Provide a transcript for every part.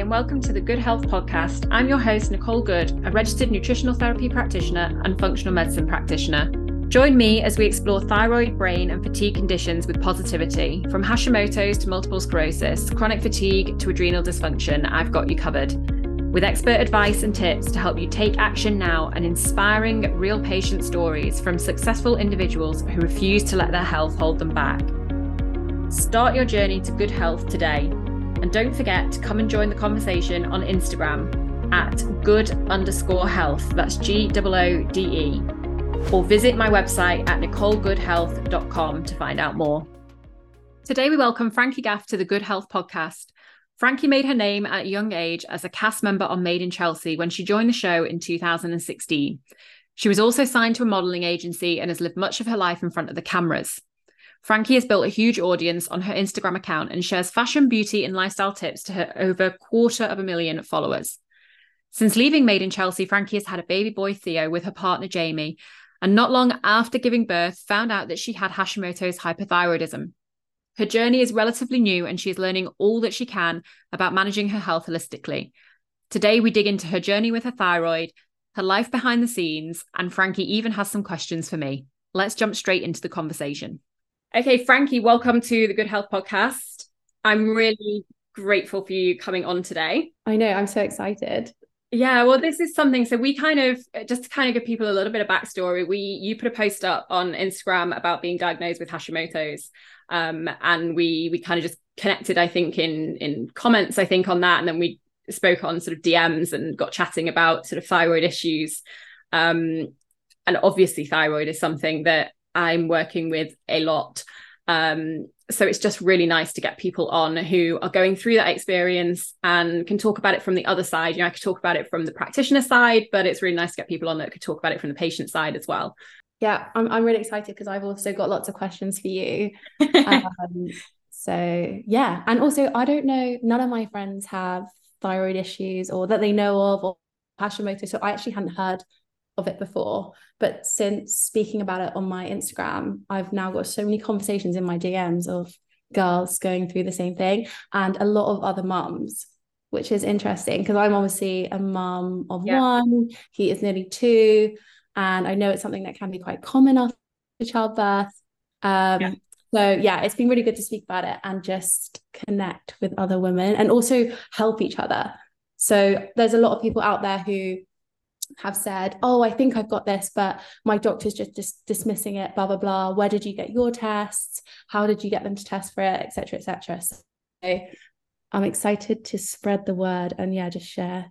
and welcome to the Good Health Podcast. I'm your host, Nicole Good, a registered nutritional therapy practitioner and functional medicine practitioner. Join me as we explore thyroid, brain, and fatigue conditions with positivity. From Hashimoto's to multiple sclerosis, chronic fatigue to adrenal dysfunction, I've got you covered. With expert advice and tips to help you take action now and inspiring real patient stories from successful individuals who refuse to let their health hold them back. Start your journey to good health today and don't forget to come and join the conversation on Instagram at good underscore health. That's G O O D E. Or visit my website at nicolegoodhealth.com to find out more. Today, we welcome Frankie Gaff to the Good Health Podcast. Frankie made her name at a young age as a cast member on Made in Chelsea when she joined the show in 2016. She was also signed to a modelling agency and has lived much of her life in front of the cameras. Frankie has built a huge audience on her Instagram account and shares fashion, beauty, and lifestyle tips to her over quarter of a million followers. Since leaving Made in Chelsea, Frankie has had a baby boy, Theo, with her partner, Jamie, and not long after giving birth, found out that she had Hashimoto's hypothyroidism. Her journey is relatively new, and she is learning all that she can about managing her health holistically. Today, we dig into her journey with her thyroid, her life behind the scenes, and Frankie even has some questions for me. Let's jump straight into the conversation. Okay, Frankie, welcome to the Good Health Podcast. I'm really grateful for you coming on today. I know, I'm so excited. Yeah, well, this is something. So we kind of just to kind of give people a little bit of backstory. We you put a post up on Instagram about being diagnosed with Hashimoto's, um, and we we kind of just connected. I think in in comments, I think on that, and then we spoke on sort of DMs and got chatting about sort of thyroid issues. Um, and obviously, thyroid is something that I'm working with a lot. Um, so it's just really nice to get people on who are going through that experience and can talk about it from the other side. You know, I could talk about it from the practitioner side, but it's really nice to get people on that could talk about it from the patient side as well. Yeah, I'm I'm really excited because I've also got lots of questions for you. um, so yeah, and also I don't know, none of my friends have thyroid issues or that they know of or Hashimoto, so I actually hadn't heard of it before. But since speaking about it on my Instagram, I've now got so many conversations in my DMs of girls going through the same thing and a lot of other mums, which is interesting because I'm obviously a mum of yeah. one, he is nearly two. And I know it's something that can be quite common after childbirth. Um, yeah. So yeah, it's been really good to speak about it and just connect with other women and also help each other. So there's a lot of people out there who have said, Oh, I think I've got this, but my doctor's just dis- dismissing it, blah, blah, blah. Where did you get your tests? How did you get them to test for it, etc., etc. So I'm excited to spread the word and yeah, just share.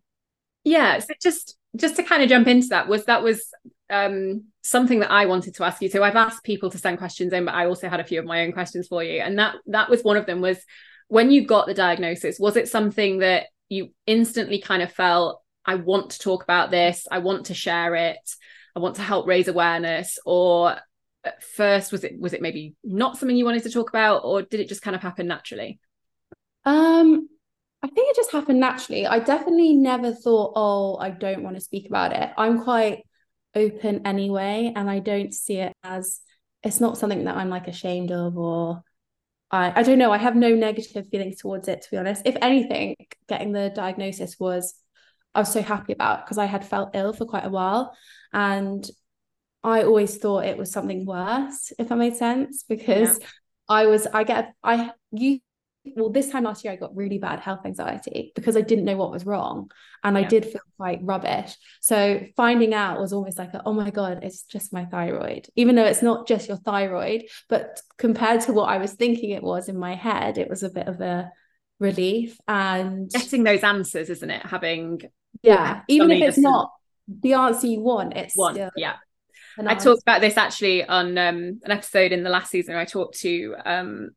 Yeah. So just just to kind of jump into that was that was um, something that I wanted to ask you. So I've asked people to send questions in, but I also had a few of my own questions for you. And that that was one of them was when you got the diagnosis, was it something that you instantly kind of felt I want to talk about this, I want to share it, I want to help raise awareness or at first was it was it maybe not something you wanted to talk about or did it just kind of happen naturally? Um I think it just happened naturally. I definitely never thought, oh, I don't want to speak about it. I'm quite open anyway, and I don't see it as it's not something that I'm like ashamed of or I I don't know. I have no negative feelings towards it, to be honest. If anything, getting the diagnosis was I was so happy about because I had felt ill for quite a while and I always thought it was something worse if that made sense because yeah. I was I get I you well this time last year I got really bad health anxiety because I didn't know what was wrong and yeah. I did feel quite rubbish so finding out was almost like a, oh my god it's just my thyroid even though it's not just your thyroid but compared to what I was thinking it was in my head it was a bit of a relief and getting those answers isn't it having yeah even if it's not the answer you want it's one yeah I talked about this actually on um, an episode in the last season. I talked to um,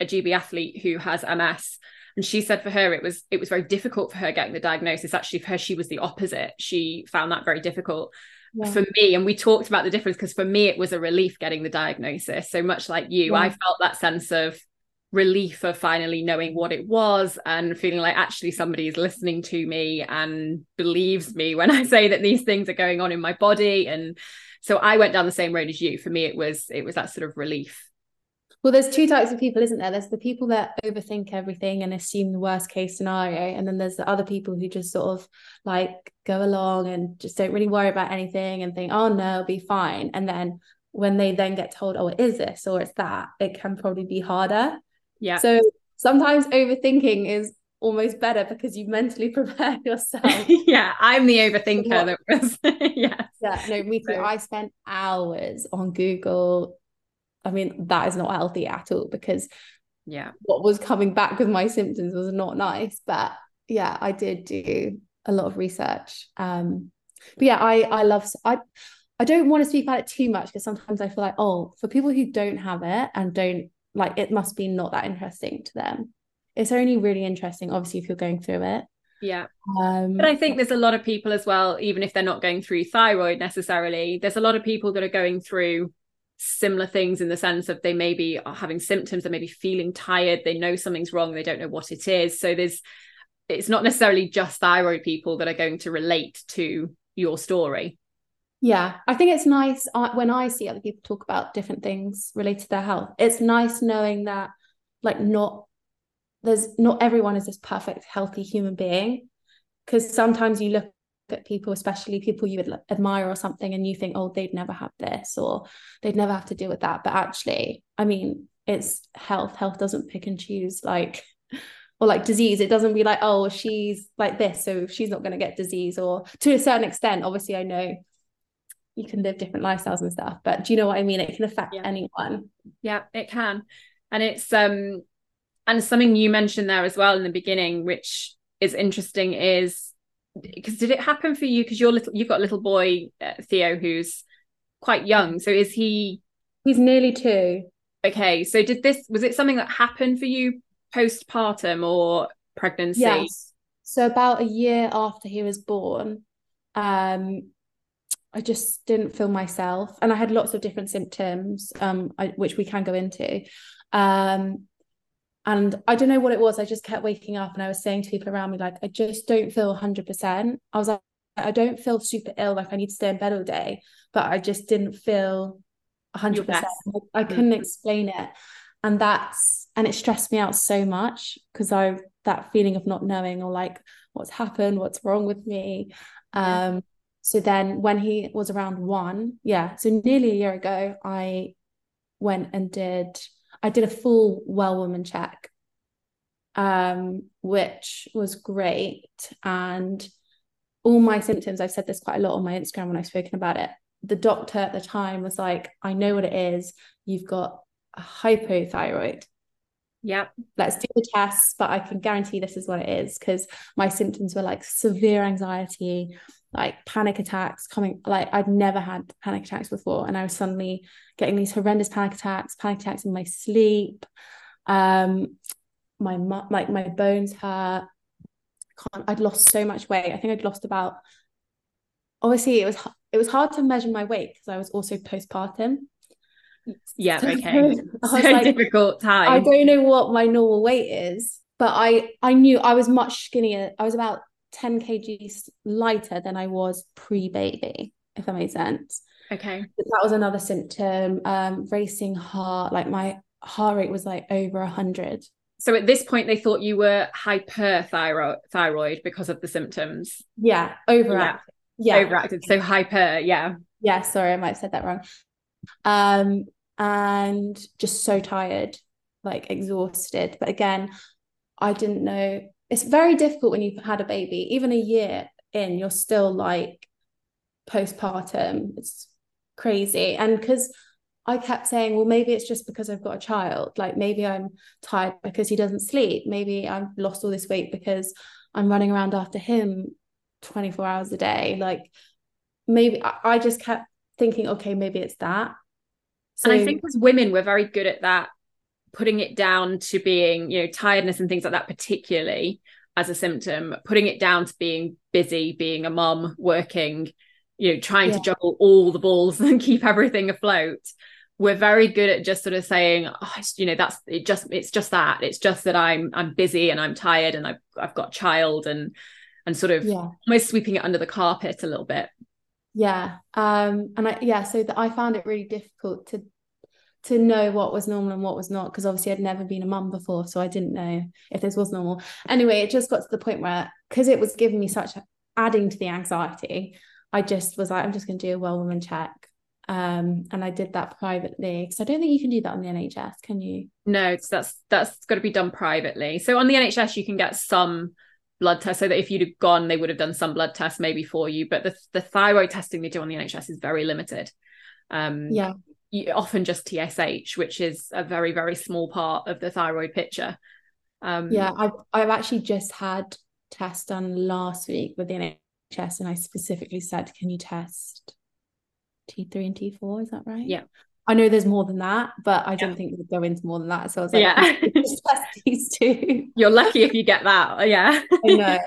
a GB athlete who has MS, and she said for her it was it was very difficult for her getting the diagnosis. Actually, for her, she was the opposite. She found that very difficult. Yeah. For me, and we talked about the difference because for me it was a relief getting the diagnosis. So much like you, yeah. I felt that sense of relief of finally knowing what it was and feeling like actually somebody is listening to me and believes me when I say that these things are going on in my body. And so I went down the same road as you. For me, it was it was that sort of relief. Well, there's two types of people, isn't there? There's the people that overthink everything and assume the worst case scenario. And then there's the other people who just sort of like go along and just don't really worry about anything and think, oh no, it'll be fine. And then when they then get told, oh, it is this or it's that, it can probably be harder. Yeah. So sometimes overthinking is almost better because you mentally prepare yourself. yeah, I'm the overthinker that was yeah. Yeah, no, me too. So. I spent hours on Google I mean, that is not healthy at all because yeah, what was coming back with my symptoms was not nice. But yeah, I did do a lot of research. Um, but yeah, I I love I I don't want to speak about it too much because sometimes I feel like, oh, for people who don't have it and don't like it must be not that interesting to them. It's only really interesting, obviously, if you're going through it. Yeah. Um, but I think there's a lot of people as well, even if they're not going through thyroid necessarily, there's a lot of people that are going through similar things in the sense of they maybe are having symptoms they may be feeling tired they know something's wrong they don't know what it is so there's it's not necessarily just thyroid people that are going to relate to your story yeah i think it's nice uh, when i see other people talk about different things related to their health it's nice knowing that like not there's not everyone is this perfect healthy human being because sometimes you look at people, especially people you would admire or something, and you think, oh, they'd never have this or they'd never have to deal with that. But actually, I mean, it's health. Health doesn't pick and choose like or like disease. It doesn't be like, oh, she's like this, so she's not going to get disease. Or to a certain extent, obviously, I know you can live different lifestyles and stuff, but do you know what I mean? It can affect yeah. anyone. Yeah, it can. And it's um and something you mentioned there as well in the beginning, which is interesting, is because did it happen for you because you're little you've got a little boy uh, theo who's quite young so is he he's nearly two okay so did this was it something that happened for you postpartum or pregnancy yes so about a year after he was born um I just didn't feel myself and I had lots of different symptoms um I, which we can go into um and I don't know what it was. I just kept waking up and I was saying to people around me, like, I just don't feel 100%. I was like, I don't feel super ill, like I need to stay in bed all day, but I just didn't feel 100%. I couldn't mm-hmm. explain it. And that's, and it stressed me out so much because I, that feeling of not knowing or like what's happened, what's wrong with me. Um, so then when he was around one, yeah, so nearly a year ago, I went and did I did a full well woman check, um, which was great. And all my symptoms, I've said this quite a lot on my Instagram when I've spoken about it. The doctor at the time was like, I know what it is. You've got a hypothyroid. Yep. Let's do the tests, but I can guarantee this is what it is because my symptoms were like severe anxiety, like panic attacks coming like I'd never had panic attacks before and I was suddenly getting these horrendous panic attacks panic attacks in my sleep. Um my like my bones hurt. Can't I'd lost so much weight. I think I'd lost about obviously it was it was hard to measure my weight because I was also postpartum. Yeah okay. So like, difficult time. I don't know what my normal weight is but I I knew I was much skinnier. I was about 10 kgs lighter than I was pre baby, if that makes sense. Okay. But that was another symptom. Um, racing heart, like my heart rate was like over 100. So at this point, they thought you were hyperthyroid thyroid because of the symptoms. Yeah, overactive. Yeah, yeah. overactive. So hyper, yeah. Yeah, sorry, I might have said that wrong. Um, and just so tired, like exhausted. But again, I didn't know it's very difficult when you've had a baby even a year in you're still like postpartum it's crazy and because I kept saying, well, maybe it's just because I've got a child. Like maybe I'm tired because he doesn't sleep. Maybe I've lost all this weight because I'm running around after him 24 hours a day. Like maybe I, just kept thinking, okay, maybe it's that. So, and I think as women, we're very good at that putting it down to being, you know, tiredness and things like that, particularly as a symptom, putting it down to being busy, being a mom, working, you know, trying yeah. to juggle all the balls and keep everything afloat. We're very good at just sort of saying, oh, you know, that's it. Just it's just that. It's just that I'm I'm busy and I'm tired and I've I've got a child and and sort of yeah. almost sweeping it under the carpet a little bit. Yeah. Um. And I yeah. So that I found it really difficult to to know what was normal and what was not because obviously I'd never been a mum before so I didn't know if this was normal. Anyway it just got to the point where because it was giving me such adding to the anxiety I just was like I'm just going to do a well woman check um and I did that privately because I don't think you can do that on the NHS can you? No that's that's got to be done privately. So on the NHS you can get some blood tests so that if you'd have gone they would have done some blood tests maybe for you but the, the thyroid testing they do on the NHS is very limited. Um yeah often just TSH, which is a very, very small part of the thyroid picture. Um, yeah, I've, I've actually just had tests done last week with the NHS, and I specifically said, Can you test T3 and T4? Is that right? Yeah. I know there's more than that, but I didn't think we'd go into more than that. So I was like, yeah, just test these two. You're lucky if you get that. Yeah. I know.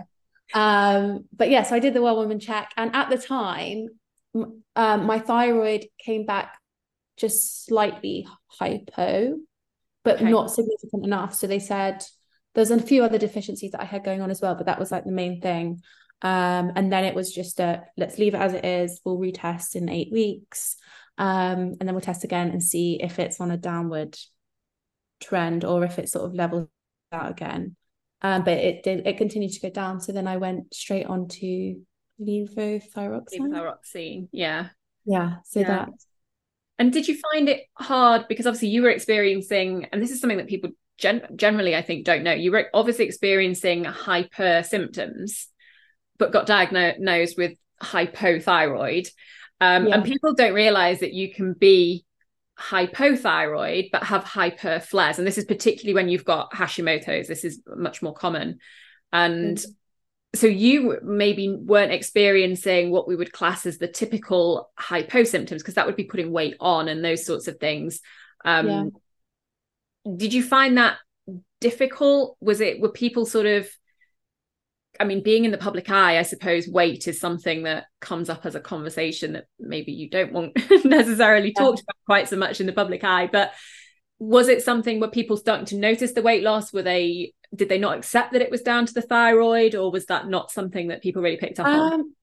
Um, but yeah, so I did the well woman check, and at the time, um, my thyroid came back just slightly hypo, but okay. not significant enough. So they said there's a few other deficiencies that I had going on as well, but that was like the main thing. Um, and then it was just a let's leave it as it is. We'll retest in eight weeks. Um, and then we'll test again and see if it's on a downward trend or if it sort of levels out again. Um, but it did it continued to go down. So then I went straight on to levothyroxine. Levothyroxine, yeah. Yeah. So yeah. that and did you find it hard because obviously you were experiencing, and this is something that people gen- generally I think don't know, you were obviously experiencing hyper symptoms, but got diagnosed with hypothyroid. Um, yeah. And people don't realize that you can be hypothyroid but have hyper flares, and this is particularly when you've got Hashimoto's. This is much more common, and mm-hmm so you maybe weren't experiencing what we would class as the typical hypo symptoms because that would be putting weight on and those sorts of things um yeah. did you find that difficult was it were people sort of I mean, being in the public eye, I suppose weight is something that comes up as a conversation that maybe you don't want necessarily yeah. talked about quite so much in the public eye. But was it something where people starting to notice the weight loss? Were they did they not accept that it was down to the thyroid or was that not something that people really picked up um, on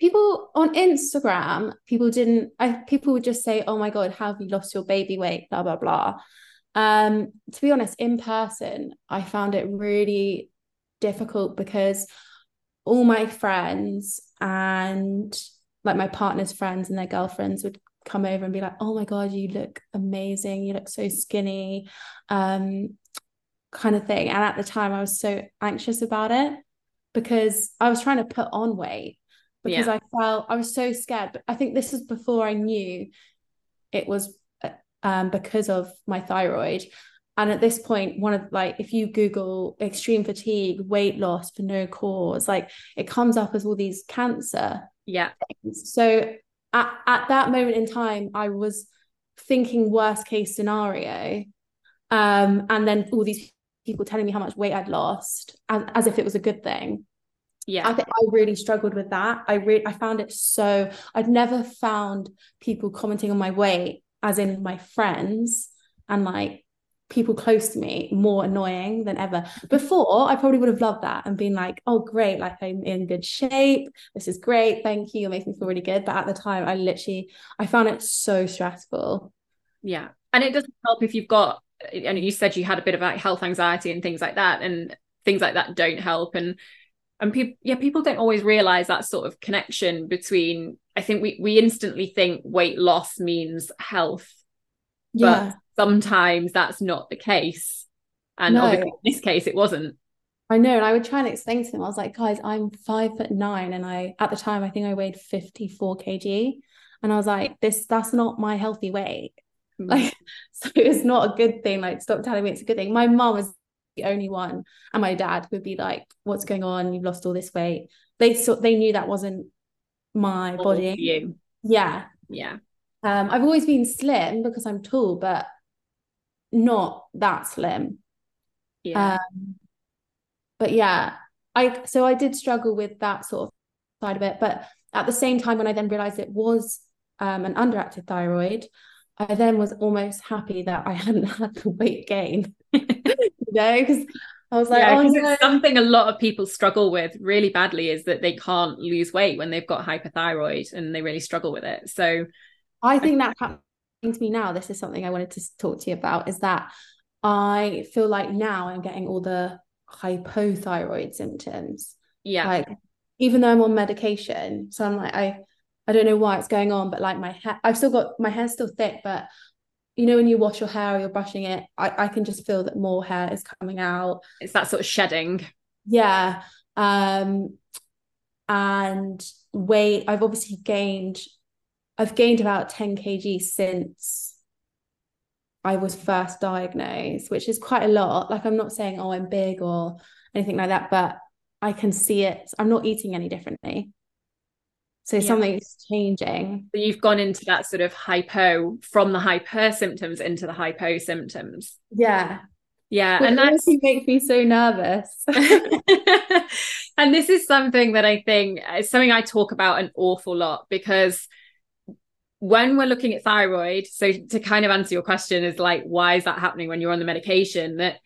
people on instagram people didn't I, people would just say oh my god how have you lost your baby weight? blah blah blah. Um to be honest in person i found it really difficult because all my friends and like my partner's friends and their girlfriends would come over and be like oh my god you look amazing. You look so skinny. Um kind of thing. And at the time, I was so anxious about it because I was trying to put on weight because yeah. I felt I was so scared. But I think this was before I knew it was uh, um, because of my thyroid. And at this point, one of like, if you Google extreme fatigue, weight loss for no cause, like it comes up as all these cancer. Yeah. Things. So at, at that moment in time, I was thinking worst case scenario. Um, and then all these people telling me how much weight I'd lost as, as if it was a good thing. Yeah. I think I really struggled with that. I really I found it so I'd never found people commenting on my weight, as in my friends and like people close to me more annoying than ever. Before, I probably would have loved that and been like, oh great, like I'm in good shape. This is great. Thank you. It makes me feel really good. But at the time, I literally I found it so stressful. Yeah. And it doesn't help if you've got and you said you had a bit of like health anxiety and things like that and things like that don't help and and people yeah people don't always realize that sort of connection between i think we we instantly think weight loss means health yeah. but sometimes that's not the case and no. obviously in this case it wasn't I know, and I would try and explain to them. I was like, guys, I'm five foot nine, and I at the time I think I weighed 54 kg, and I was like, this that's not my healthy weight. Mm. Like, so it's not a good thing. Like, stop telling me it's a good thing. My mom was the only one, and my dad would be like, "What's going on? You've lost all this weight." They so they knew that wasn't my all body. You. Yeah. Yeah. Um, I've always been slim because I'm tall, but not that slim. Yeah. Um, but yeah, I so I did struggle with that sort of side of it, but at the same time, when I then realized it was um, an underactive thyroid, I then was almost happy that I hadn't had the weight gain, you know, because I was like, yeah, oh, no. something a lot of people struggle with really badly is that they can't lose weight when they've got hypothyroid and they really struggle with it. So I think that happened to me now, this is something I wanted to talk to you about, is that I feel like now I'm getting all the hypothyroid symptoms. Yeah. Like even though I'm on medication. So I'm like, I I don't know why it's going on, but like my hair, I've still got my hair's still thick, but you know, when you wash your hair or you're brushing it, I, I can just feel that more hair is coming out. It's that sort of shedding. Yeah. Um, and weight, I've obviously gained, I've gained about 10 kg since I was first diagnosed, which is quite a lot. Like, I'm not saying, oh, I'm big or anything like that, but I can see it. I'm not eating any differently. So yeah. something's changing. So you've gone into that sort of hypo from the hyper symptoms into the hypo symptoms. Yeah. Yeah. Which and that makes me so nervous. and this is something that I think uh, is something I talk about an awful lot because when we're looking at thyroid, so to kind of answer your question is like, why is that happening when you're on the medication? That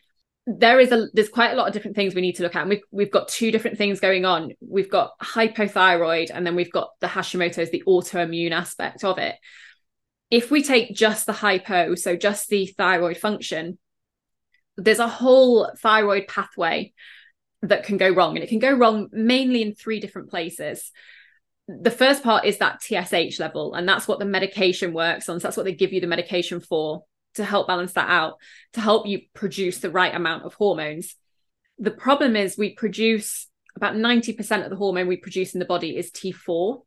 there is a there's quite a lot of different things we need to look at. And we've we've got two different things going on. We've got hypothyroid, and then we've got the Hashimoto's, the autoimmune aspect of it. If we take just the hypo, so just the thyroid function, there's a whole thyroid pathway that can go wrong, and it can go wrong mainly in three different places. The first part is that TSH level, and that's what the medication works on. So that's what they give you the medication for to help balance that out, to help you produce the right amount of hormones. The problem is we produce about 90% of the hormone we produce in the body is T4,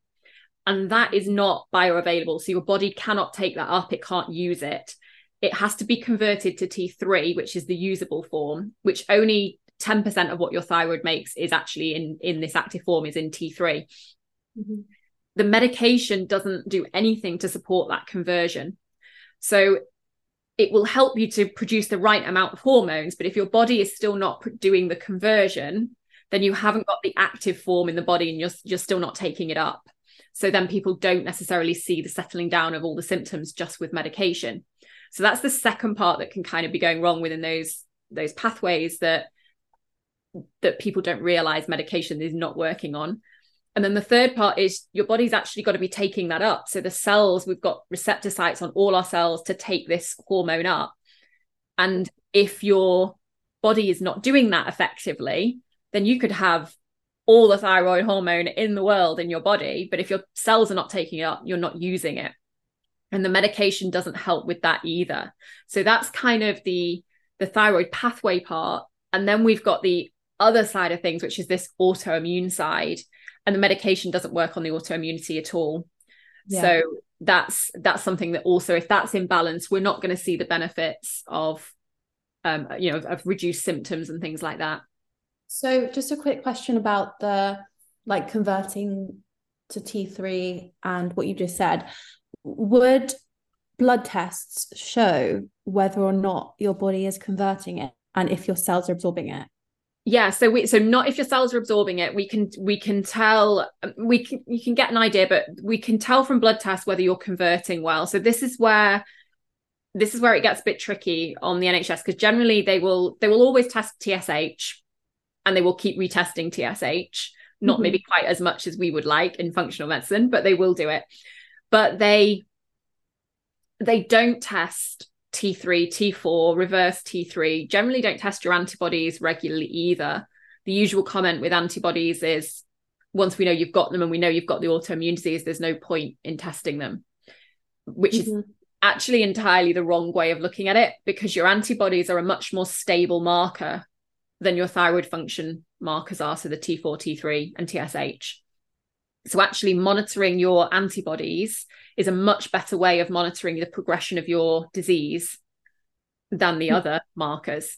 and that is not bioavailable. So your body cannot take that up, it can't use it. It has to be converted to T3, which is the usable form, which only 10% of what your thyroid makes is actually in, in this active form, is in T3. Mm-hmm. The medication doesn't do anything to support that conversion. So it will help you to produce the right amount of hormones. But if your body is still not doing the conversion, then you haven't got the active form in the body and you're, you're still not taking it up. So then people don't necessarily see the settling down of all the symptoms just with medication. So that's the second part that can kind of be going wrong within those those pathways that that people don't realize medication is not working on. And then the third part is your body's actually got to be taking that up. So the cells, we've got receptor sites on all our cells to take this hormone up. And if your body is not doing that effectively, then you could have all the thyroid hormone in the world in your body. But if your cells are not taking it up, you're not using it. And the medication doesn't help with that either. So that's kind of the the thyroid pathway part. And then we've got the other side of things, which is this autoimmune side and the medication doesn't work on the autoimmunity at all. Yeah. so that's that's something that also if that's in balance we're not going to see the benefits of um you know of reduced symptoms and things like that. So just a quick question about the like converting to T3 and what you just said. Would blood tests show whether or not your body is converting it and if your cells are absorbing it yeah so we so not if your cells are absorbing it we can we can tell we can you can get an idea but we can tell from blood tests whether you're converting well so this is where this is where it gets a bit tricky on the NHS because generally they will they will always test TSH and they will keep retesting TSH not mm-hmm. maybe quite as much as we would like in functional medicine but they will do it but they they don't test T3, T4, reverse T3, generally don't test your antibodies regularly either. The usual comment with antibodies is once we know you've got them and we know you've got the autoimmune disease, there's no point in testing them, which mm-hmm. is actually entirely the wrong way of looking at it because your antibodies are a much more stable marker than your thyroid function markers are. So the T4, T3, and TSH. So actually monitoring your antibodies is a much better way of monitoring the progression of your disease than the mm. other markers.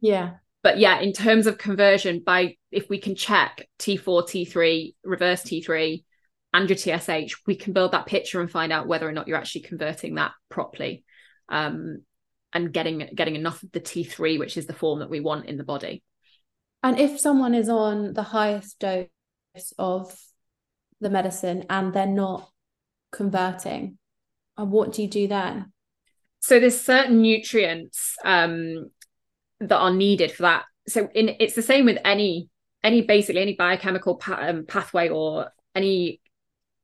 Yeah. But yeah, in terms of conversion, by if we can check T4, T3, reverse T3, and your TSH, we can build that picture and find out whether or not you're actually converting that properly. Um, and getting getting enough of the T3, which is the form that we want in the body. And if someone is on the highest dose of the medicine and they're not converting? And what do you do then? So there's certain nutrients um, that are needed for that. So in it's the same with any any basically any biochemical pa- um, pathway or any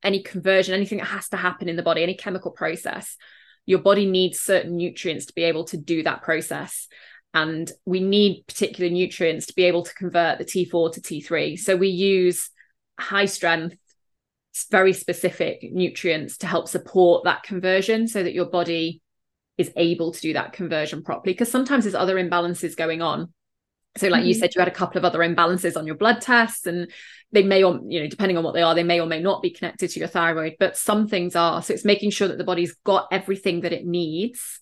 any conversion anything that has to happen in the body any chemical process your body needs certain nutrients to be able to do that process. And we need particular nutrients to be able to convert the T4 to T3 so we use high strength very specific nutrients to help support that conversion so that your body is able to do that conversion properly because sometimes there's other imbalances going on so like mm-hmm. you said you had a couple of other imbalances on your blood tests and they may or you know depending on what they are they may or may not be connected to your thyroid but some things are so it's making sure that the body's got everything that it needs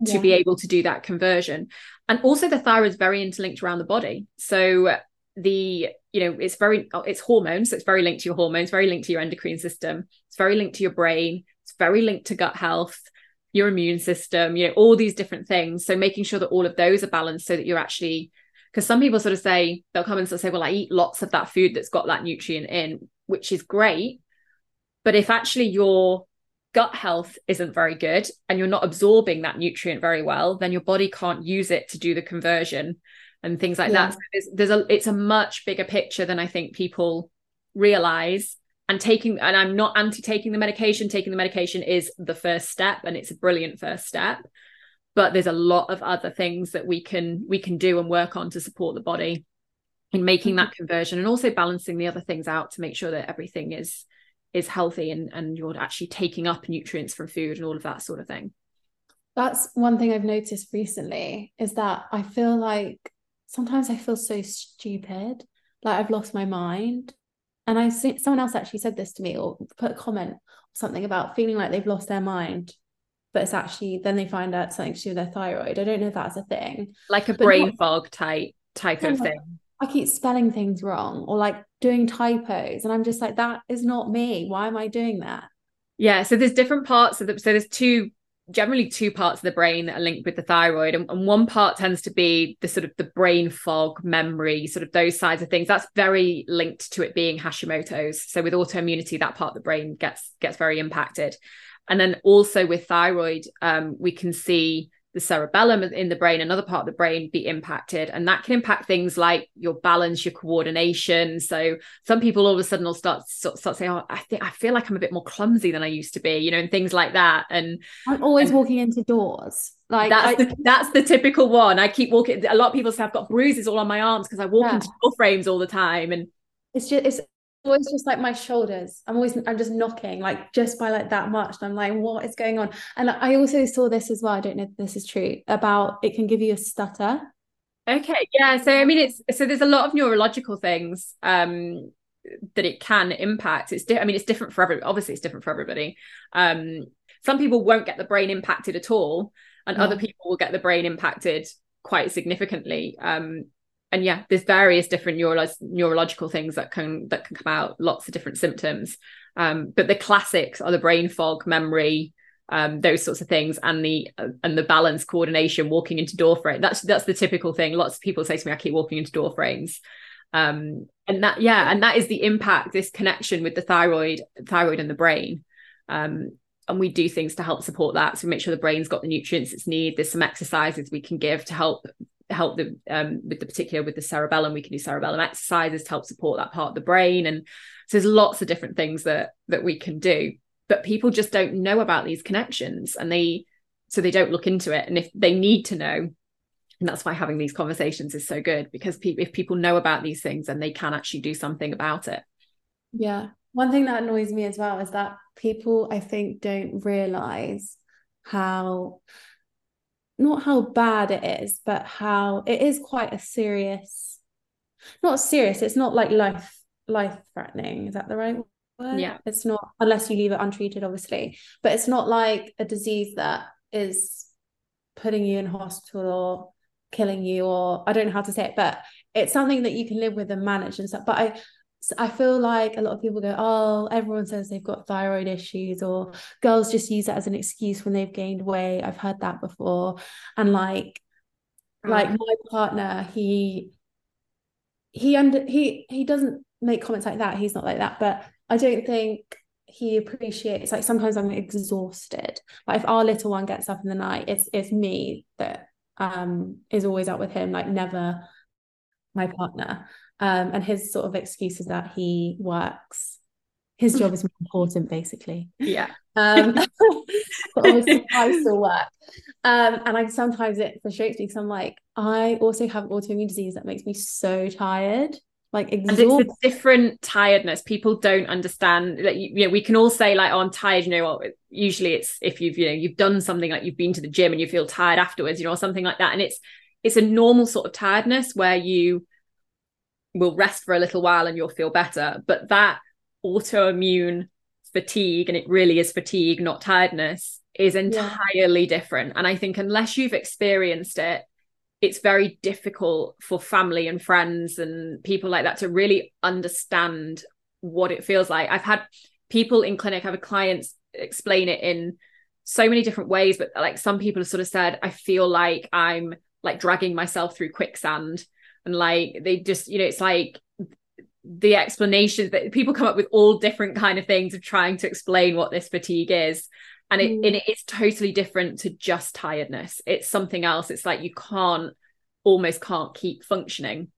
yeah. to be able to do that conversion and also the thyroid is very interlinked around the body so the you know it's very it's hormones it's very linked to your hormones very linked to your endocrine system it's very linked to your brain it's very linked to gut health your immune system you know all these different things. So making sure that all of those are balanced so that you're actually because some people sort of say they'll come and sort of say well i eat lots of that food that's got that nutrient in which is great. But if actually your gut health isn't very good and you're not absorbing that nutrient very well then your body can't use it to do the conversion and things like yeah. that. So there's, there's a it's a much bigger picture than i think people realize. And taking and i'm not anti taking the medication. Taking the medication is the first step and it's a brilliant first step. But there's a lot of other things that we can we can do and work on to support the body in making mm-hmm. that conversion and also balancing the other things out to make sure that everything is is healthy and and you're actually taking up nutrients from food and all of that sort of thing. That's one thing i've noticed recently is that i feel like sometimes i feel so stupid like i've lost my mind and i see someone else actually said this to me or put a comment or something about feeling like they've lost their mind but it's actually then they find out something to do with their thyroid. I don't know if that's a thing. Like a brain not, fog type type of thing. I keep spelling things wrong or like doing typos. And I'm just like, that is not me. Why am I doing that? Yeah. So there's different parts of the so there's two generally two parts of the brain that are linked with the thyroid and, and, one part tends to be the sort of the brain fog memory sort of those sides of things. That's very linked to it being hashimoto's. So with autoimmunity that part of the brain gets gets very impacted. And then also with thyroid, um, we can see the cerebellum in the brain, another part of the brain, be impacted. And that can impact things like your balance, your coordination. So some people all of a sudden will start start saying, "Oh, I think I feel like I'm a bit more clumsy than I used to be," you know, and things like that. And I'm always and walking into doors. Like that's I, the that's the typical one. I keep walking. A lot of people say I've got bruises all on my arms because I walk yeah. into door frames all the time. And it's just it's always just like my shoulders. I'm always I'm just knocking like just by like that much. And I'm like, what is going on? And I also saw this as well. I don't know if this is true about it can give you a stutter. Okay. Yeah. So I mean it's so there's a lot of neurological things um that it can impact. It's di- I mean it's different for everybody. Obviously it's different for everybody. Um some people won't get the brain impacted at all and other people will get the brain impacted quite significantly. Um and yeah there's various different neuro- neurological things that can that can come out lots of different symptoms. Um, but the classics are the brain fog memory um, those sorts of things and the uh, and the balance coordination walking into door frame. That's that's the typical thing. Lots of people say to me i keep walking into door frames. Um, and that yeah and that is the impact this connection with the thyroid thyroid and the brain. Um, and we do things to help support that. So we make sure the brain's got the nutrients it's need. There's some exercises we can give to help help the um, with the particular with the cerebellum we can do cerebellum exercises to help support that part of the brain. And so there's lots of different things that that we can do but people just don't know about these connections and they so they don't look into it. And if they need to know and that's why having these conversations is so good because pe- if people know about these things then they can actually do something about it. Yeah. One thing that annoys me as well is that people i think don't realize how not how bad it is, but how it is quite a serious, not serious, it's not like life life threatening. Is that the right word? Yeah. It's not unless you leave it untreated, obviously. But it's not like a disease that is putting you in hospital or killing you or I don't know how to say it, but it's something that you can live with and manage and stuff. But I I feel like a lot of people go, oh, everyone says they've got thyroid issues, or girls just use it as an excuse when they've gained weight. I've heard that before. And like, mm. like my partner, he he under he he doesn't make comments like that. He's not like that. But I don't think he appreciates like sometimes I'm exhausted. Like if our little one gets up in the night, it's it's me that um is always up with him, like never my partner. Um, and his sort of excuse is that he works his job is more important, basically. Yeah. Um, but obviously, I still work. Um, and I sometimes it frustrates me because I'm like, I also have autoimmune disease that makes me so tired like exhausted. and it's a different tiredness people don't understand that you, you know we can all say like oh i'm tired you know usually it's if you've you know you've done something like you've been to the gym and you feel tired afterwards you know or something like that and it's it's a normal sort of tiredness where you will rest for a little while and you'll feel better but that autoimmune fatigue and it really is fatigue not tiredness is entirely yeah. different and i think unless you've experienced it it's very difficult for family and friends and people like that to really understand what it feels like. I've had people in clinic, I've had clients explain it in so many different ways, but like some people have sort of said, I feel like I'm like dragging myself through quicksand. And like they just, you know, it's like the explanations that people come up with all different kind of things of trying to explain what this fatigue is. And it, mm. and it is totally different to just tiredness. It's something else. It's like you can't almost can't keep functioning.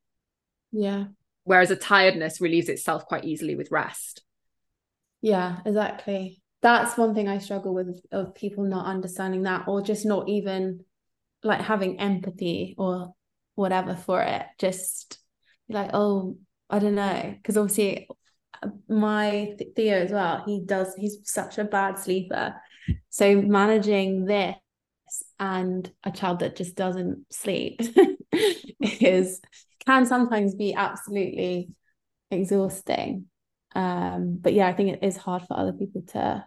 Yeah. Whereas a tiredness relieves itself quite easily with rest. Yeah exactly. That's one thing i struggle with of people not understanding that or just not even like having empathy or whatever for it just like oh i don't know because obviously uh, my Theo as well he does he's such a bad sleeper so managing this and a child that just doesn't sleep is can sometimes be absolutely exhausting. Um, but yeah, I think it is hard for other people to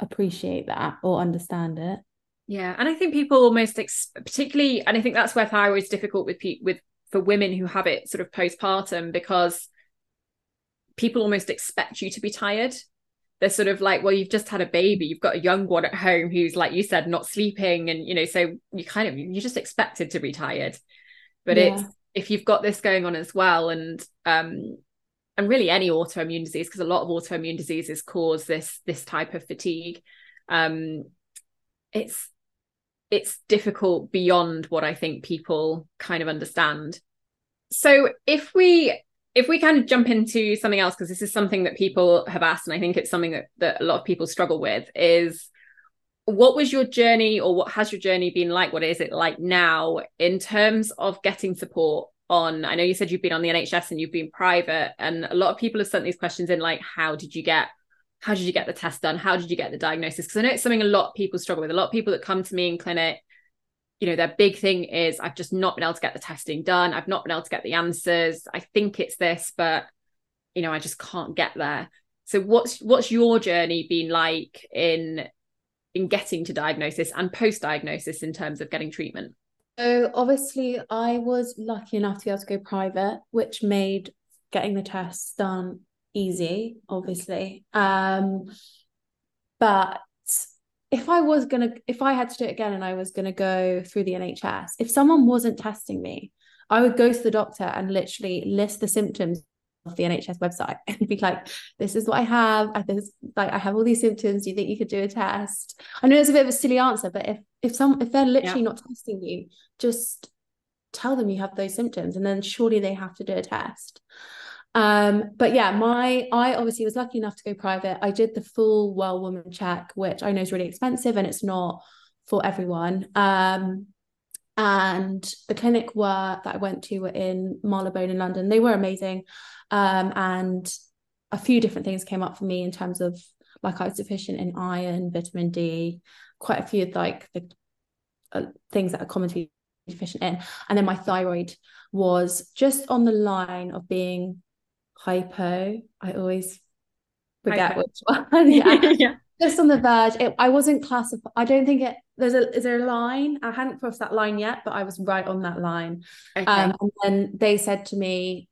appreciate that or understand it. Yeah, and I think people almost, ex- particularly, and I think that's where thyroid is difficult with people with for women who have it sort of postpartum because people almost expect you to be tired they're sort of like, well, you've just had a baby, you've got a young one at home who's like you said, not sleeping, and you know, so you kind of you're just expected to be tired. But yeah. it's if you've got this going on as well, and um, and really any autoimmune disease, because a lot of autoimmune diseases cause this this type of fatigue. Um, it's it's difficult beyond what I think people kind of understand. So if we if we kind of jump into something else because this is something that people have asked and i think it's something that, that a lot of people struggle with is what was your journey or what has your journey been like what is it like now in terms of getting support on i know you said you've been on the nhs and you've been private and a lot of people have sent these questions in like how did you get how did you get the test done? How did you get the diagnosis? Because i know it's something a lot of people struggle with. A lot of people that come to me in clinic you know their big thing is i've just not been able to get the testing done. I've not been able to get the answers. I think it's this but you know i just can't get there. So what's what's your journey been like in in getting to diagnosis and post diagnosis in terms of getting treatment? So obviously i was lucky enough to be able to go private which made getting the tests done easy obviously um but if I was gonna, if I had to do it again and I was gonna go through the NHS, if someone wasn't testing me, I would go to the doctor and literally list the symptoms of the NHS website and be like, "This is what I have. I this like I have all these symptoms. Do you think you could do a test?" I know it's a bit of a silly answer, but if if some if they're literally yeah. not testing you, just tell them you have those symptoms, and then surely they have to do a test. Um, but yeah, my I obviously was lucky enough to go private. I did the full well woman check, which I know is really expensive and it's not for everyone. Um, and the clinic were that I went to were in Marylebone in London. They were amazing. Um, and a few different things came up for me in terms of like I was deficient in iron, vitamin D, quite a few like the uh, things that are commonly deficient in. And then my thyroid was just on the line of being hypo. I always forget hypo. which one. yeah. yeah. Just on the verge. It, I wasn't classified. I don't think it. There's a. Is there a line? I hadn't crossed that line yet, but I was right on that line. Okay. Um, and then they said to me,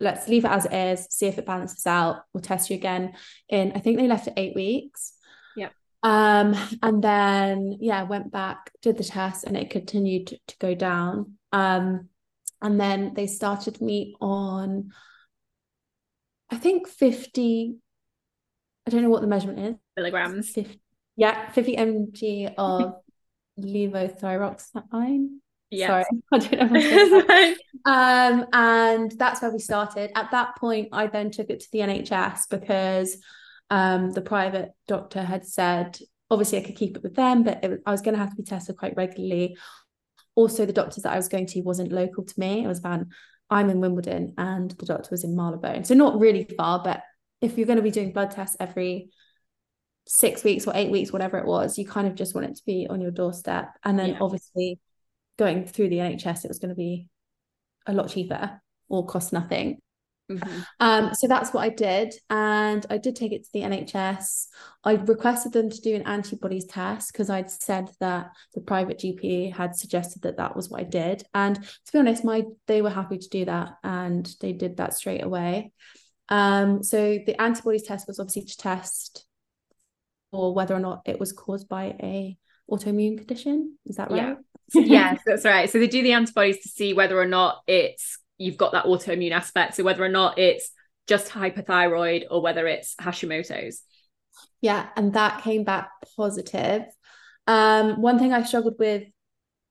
"Let's leave it as it is. See if it balances out. We'll test you again." In I think they left it eight weeks. Yeah. Um, and then yeah, went back, did the test, and it continued to, to go down. Um, and then they started me on I think 50, I don't know what the measurement is. Milligrams. 50, yeah, 50 mg of levothyroxine. Yeah. Sorry. um, and that's where we started. At that point, I then took it to the NHS because um, the private doctor had said, obviously, I could keep it with them, but it, I was going to have to be tested quite regularly. Also, the doctors that I was going to wasn't local to me. It was about I'm in Wimbledon and the doctor was in Marylebone. So not really far, but if you're going to be doing blood tests every six weeks or eight weeks, whatever it was, you kind of just want it to be on your doorstep. And then yeah. obviously going through the NHS, it was going to be a lot cheaper or cost nothing. Mm-hmm. Um, so that's what I did. And I did take it to the NHS. I requested them to do an antibodies test because I'd said that the private GP had suggested that that was what I did. And to be honest, my they were happy to do that and they did that straight away. Um, so the antibodies test was obviously to test for whether or not it was caused by a autoimmune condition. Is that right? Yeah. yes, that's right. So they do the antibodies to see whether or not it's you've got that autoimmune aspect. So whether or not it's just hyperthyroid or whether it's Hashimoto's. Yeah, and that came back positive. Um, one thing I struggled with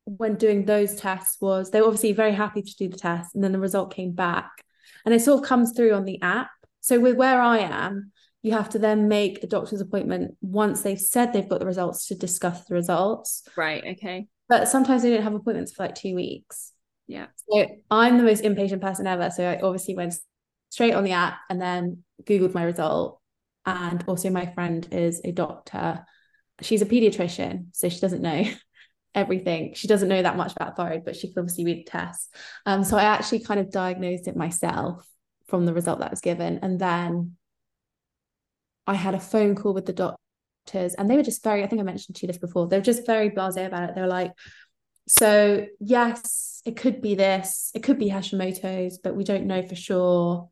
when doing those tests was they were obviously very happy to do the test, and then the result came back, and it sort of comes through on the app. So with where I am, you have to then make a doctor's appointment once they've said they've got the results to discuss the results. Right. Okay. But sometimes they don't have appointments for like two weeks. Yeah. So I'm the most impatient person ever. So I obviously went straight on the app and then Googled my result. And also, my friend is a doctor. She's a pediatrician. So she doesn't know everything. She doesn't know that much about thyroid, but she can obviously read the tests. Um, so I actually kind of diagnosed it myself from the result that was given. And then I had a phone call with the doctors, and they were just very, I think I mentioned to you this before, they were just very blase about it. They were like, so yes, it could be this, it could be Hashimoto's, but we don't know for sure.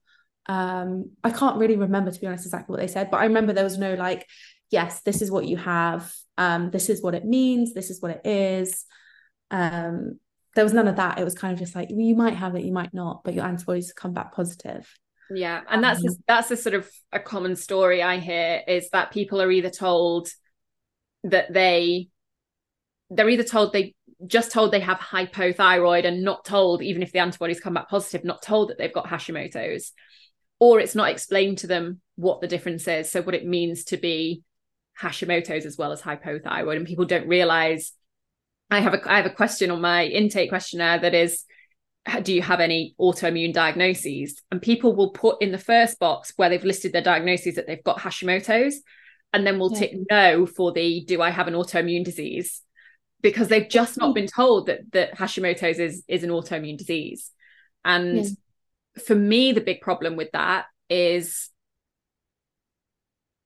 Um, I can't really remember to be honest exactly what they said, but I remember there was no like, yes, this is what you have, um, this is what it means, this is what it is. Um, there was none of that. It was kind of just like you might have it, you might not, but your antibodies come back positive. Yeah, and that's um, that's a sort of a common story I hear is that people are either told that they they're either told they just told they have hypothyroid and not told even if the antibodies come back positive not told that they've got Hashimoto's or it's not explained to them what the difference is so what it means to be Hashimoto's as well as hypothyroid and people don't realize I have a I have a question on my intake questionnaire that is do you have any autoimmune diagnoses? And people will put in the first box where they've listed their diagnoses that they've got Hashimoto's, and then we'll yeah. tick no for the do I have an autoimmune disease? Because they've just not been told that that Hashimoto's is is an autoimmune disease. And yeah. for me, the big problem with that is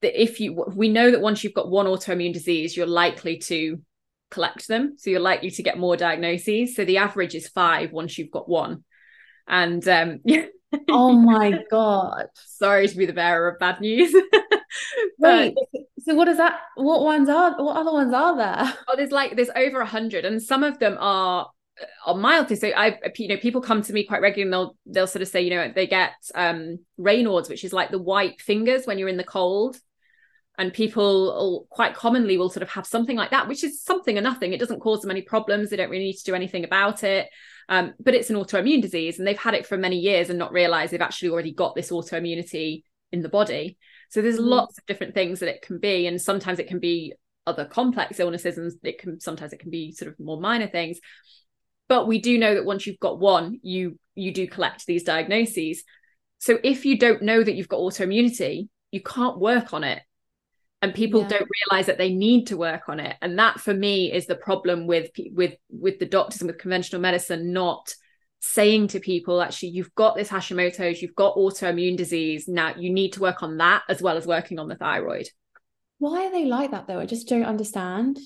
that if you we know that once you've got one autoimmune disease, you're likely to collect them. So you're likely to get more diagnoses. So the average is five once you've got one. And um, yeah. oh my god! Sorry to be the bearer of bad news. Wait, so what is that? What ones are? What other ones are there? Oh, there's like there's over a hundred, and some of them are are mild. So I, you know, people come to me quite regularly, and they'll they'll sort of say, you know, they get um Raynaud's, which is like the white fingers when you're in the cold and people quite commonly will sort of have something like that which is something or nothing it doesn't cause them any problems they don't really need to do anything about it um, but it's an autoimmune disease and they've had it for many years and not realize they've actually already got this autoimmunity in the body so there's mm. lots of different things that it can be and sometimes it can be other complex illnesses and it can sometimes it can be sort of more minor things but we do know that once you've got one you you do collect these diagnoses so if you don't know that you've got autoimmunity you can't work on it and people yeah. don't realize that they need to work on it and that for me is the problem with with with the doctors and with conventional medicine not saying to people actually you've got this hashimoto's you've got autoimmune disease now you need to work on that as well as working on the thyroid. Why are they like that though? I just don't understand.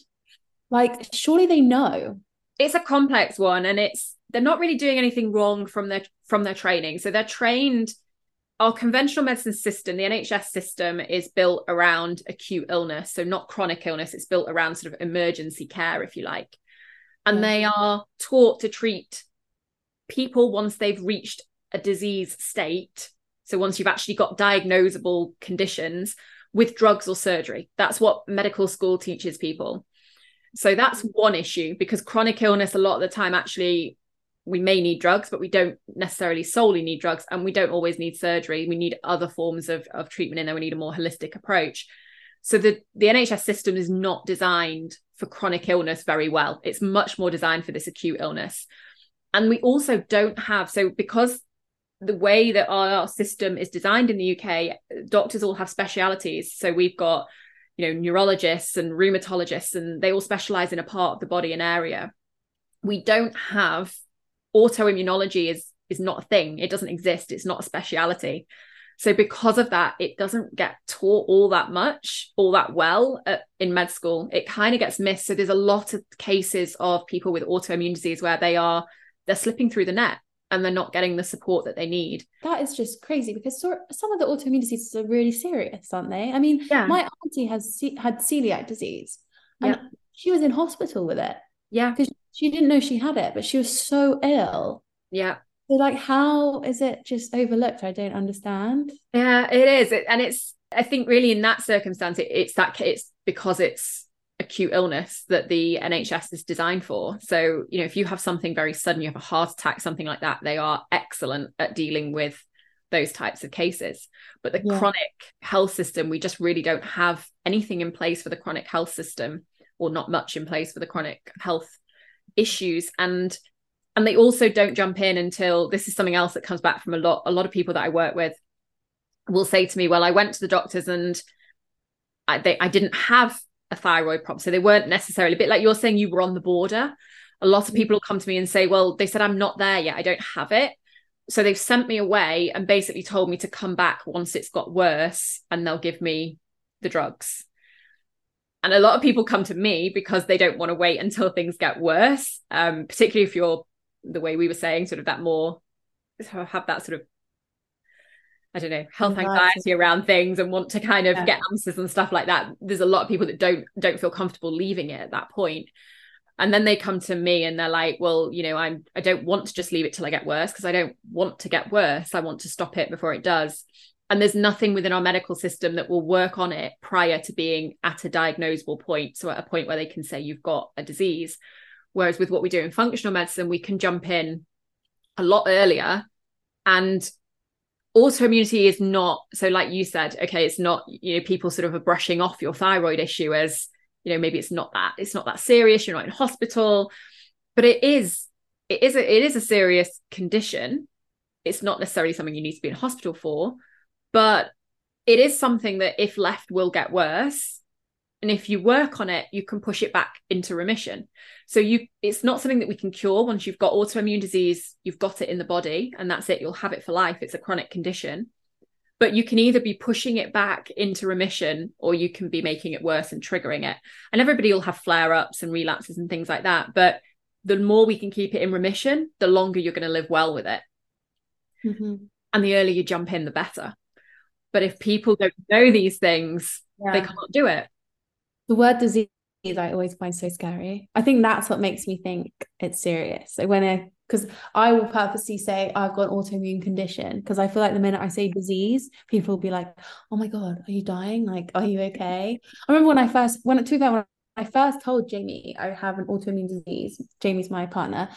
Like surely they know. It's a complex one and it's they're not really doing anything wrong from their from their training. So they're trained our conventional medicine system, the NHS system, is built around acute illness, so not chronic illness. It's built around sort of emergency care, if you like. And they are taught to treat people once they've reached a disease state. So once you've actually got diagnosable conditions with drugs or surgery. That's what medical school teaches people. So that's mm. one issue because chronic illness, a lot of the time, actually, we may need drugs, but we don't necessarily solely need drugs and we don't always need surgery. We need other forms of, of treatment in there. We need a more holistic approach. So the, the NHS system is not designed for chronic illness very well. It's much more designed for this acute illness. And we also don't have, so because the way that our system is designed in the UK, doctors all have specialities. So we've got, you know, neurologists and rheumatologists, and they all specialize in a part of the body and area. We don't have autoimmunology is is not a thing. It doesn't exist. It's not a speciality. So because of that, it doesn't get taught all that much, all that well at, in med school. It kind of gets missed. So there's a lot of cases of people with autoimmune disease where they are they're slipping through the net and they're not getting the support that they need. That is just crazy because so, some of the autoimmune diseases are really serious, aren't they? I mean, yeah. my auntie has had celiac disease, and yeah. she was in hospital with it. Yeah, because she didn't know she had it, but she was so ill. Yeah. So like, how is it just overlooked? I don't understand. Yeah, it is, and it's. I think really in that circumstance, it, it's that it's because it's acute illness that the NHS is designed for. So, you know, if you have something very sudden, you have a heart attack, something like that, they are excellent at dealing with those types of cases. But the yeah. chronic health system, we just really don't have anything in place for the chronic health system, or not much in place for the chronic health issues and and they also don't jump in until this is something else that comes back from a lot a lot of people that I work with will say to me well I went to the doctors and I they I didn't have a thyroid problem. So they weren't necessarily a bit like you're saying you were on the border. A lot of mm. people will come to me and say well they said I'm not there yet. I don't have it. So they've sent me away and basically told me to come back once it's got worse and they'll give me the drugs. And a lot of people come to me because they don't want to wait until things get worse, um, particularly if you're the way we were saying, sort of that more have that sort of I don't know, health anxiety around things and want to kind of yeah. get answers and stuff like that. There's a lot of people that don't don't feel comfortable leaving it at that point. And then they come to me and they're like, well, you know, I'm I don't want to just leave it till I get worse because I don't want to get worse. I want to stop it before it does and there's nothing within our medical system that will work on it prior to being at a diagnosable point so at a point where they can say you've got a disease whereas with what we do in functional medicine we can jump in a lot earlier and autoimmunity is not so like you said okay it's not you know people sort of are brushing off your thyroid issue as you know maybe it's not that it's not that serious you're not in hospital. But it is it is a, it is a serious condition. It's not necessarily something you need to be in hospital for but it is something that if left will get worse and if you work on it you can push it back into remission. So you it's not something that we can cure. Once you've got autoimmune disease you've got it in the body and that's it. You'll have it for life. It's a chronic condition. But you can either be pushing it back into remission or you can be making it worse and triggering it. And everybody will have flare ups and relapses and things like that. But the more we can keep it in remission the longer you're going to live well with it. Mm-hmm. and the earlier you jump in the better. But if people don't know these things, yeah. they can't do it. The word disease I always find so scary. I think that's what makes me think it's serious. So when I because I will purposely say I've got an autoimmune condition because I feel like the minute I say disease, people will be like, "Oh my god, are you dying? Like, are you okay?" I remember when I first when to when I first told Jamie I have an autoimmune disease. Jamie's my partner.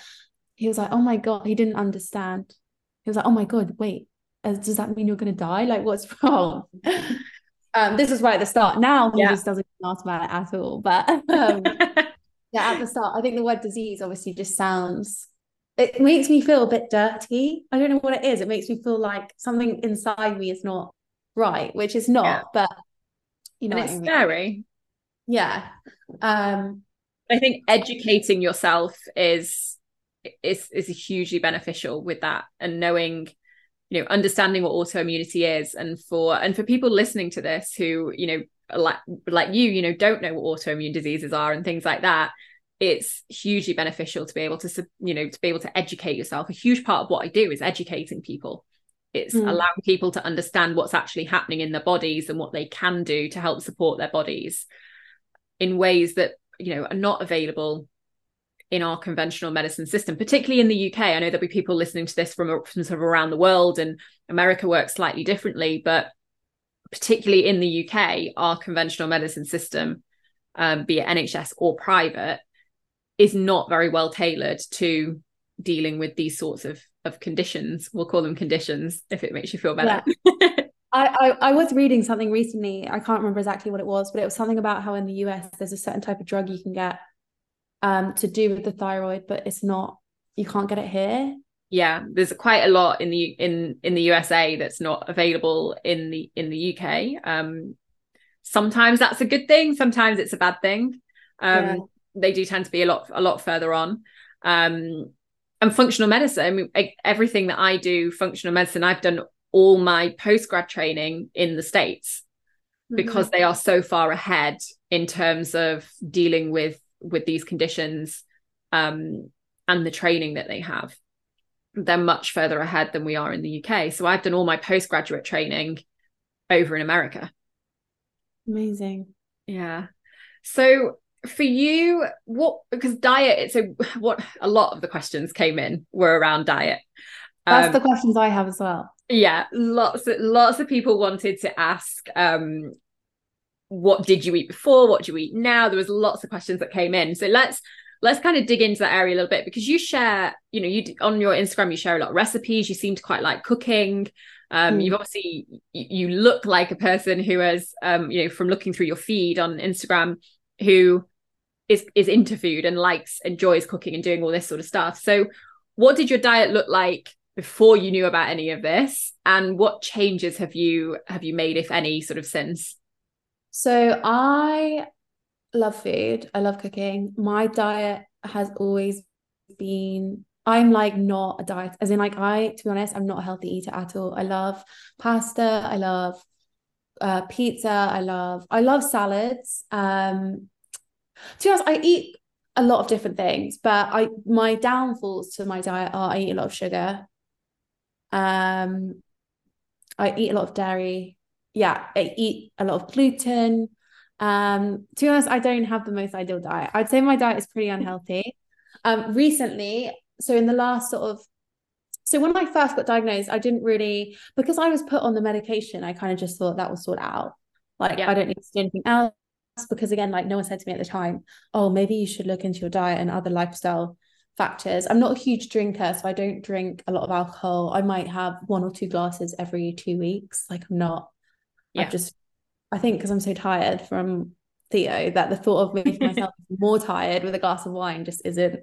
He was like, "Oh my god," he didn't understand. He was like, "Oh my god, wait, uh, does that mean you're going to die? Like, what's wrong? Um, this is right at the start. Now he yeah. just doesn't ask about it at all. But um, yeah, at the start, I think the word disease obviously just sounds. It makes me feel a bit dirty. I don't know what it is. It makes me feel like something inside me is not right, which is not. Yeah. But you know, and it's I mean. scary. Yeah. Um, I think educating yourself is is is hugely beneficial with that, and knowing you know understanding what autoimmunity is. And for and for people listening to this who you know like like you you know don't know what autoimmune diseases are and things like that it's hugely beneficial to be able to you know to be able to educate yourself. A huge part of what i do is educating people. It's mm. allowing people to understand what's actually happening in their bodies and what they can do to help support their bodies in ways that you know are not available in our conventional medicine system, particularly in the UK. I know there'll be people listening to this from, from sort of around the world, and America works slightly differently, but particularly in the UK, our conventional medicine system um, be it NHS or private, is not very well tailored to dealing with these sorts of of conditions. We'll call them conditions if it makes you feel better. Yeah. I, I, I was reading something recently. I can't remember exactly what it was, but it was something about how in the US there's a certain type of drug you can get um to do with the thyroid, but it's not you can't get it here. Yeah, there's quite a lot in the in in the USA that's not available in the in the UK. Um sometimes that's a good thing, sometimes it's a bad thing. Um yeah. they do tend to be a lot a lot further on. Um and functional medicine, I mean, everything that I do, functional medicine, I've done all my postgrad training in the States mm-hmm. because they are so far ahead in terms of dealing with with these conditions um, and the training that they have. They're much further ahead than we are in the UK. So I've done all my postgraduate training over in America. Amazing. Yeah. So for you, what because diet, so what a lot of the questions came in were around diet. That's um, the questions I have as well yeah lots of lots of people wanted to ask um what did you eat before? What do you eat now? There was lots of questions that came in. So let's let's kind of dig into that area a little bit because you share you know you on your instagram you share a lot of recipes. You seem to quite like cooking. Um mm. you've obviously you look like a person who has um you know from looking through your feed on instagram who is is into food and likes enjoys cooking and doing all this sort of stuff. So what did your diet look like before you knew about any of this? And what changes have you have you made if any sort of since so i love food. I love cooking. My diet has always been i'm like not a diet as in like i to be honest i'm not a healthy eater at all. I love pasta. I love uh, pizza. I love i love salads. Um to be honest i eat a lot of different things but i my downfalls to my diet are i eat a lot of sugar. Um, I eat a lot of dairy. Yeah, I eat a lot of gluten. Um, to be honest, I don't have the most ideal diet. I'd say my diet is pretty unhealthy. Um, recently, so in the last sort of so when I first got diagnosed, I didn't really because I was put on the medication, I kind of just thought that was sort out. Like yeah. I don't need to do anything else because again, like no one said to me at the time, oh, maybe you should look into your diet and other lifestyle factors. I'm not a huge drinker, so I don't drink a lot of alcohol. I might have one or two glasses every two weeks. Like I'm not. Yeah. I just. I think because I'm so tired from Theo that the thought of making myself more tired with a glass of wine just isn't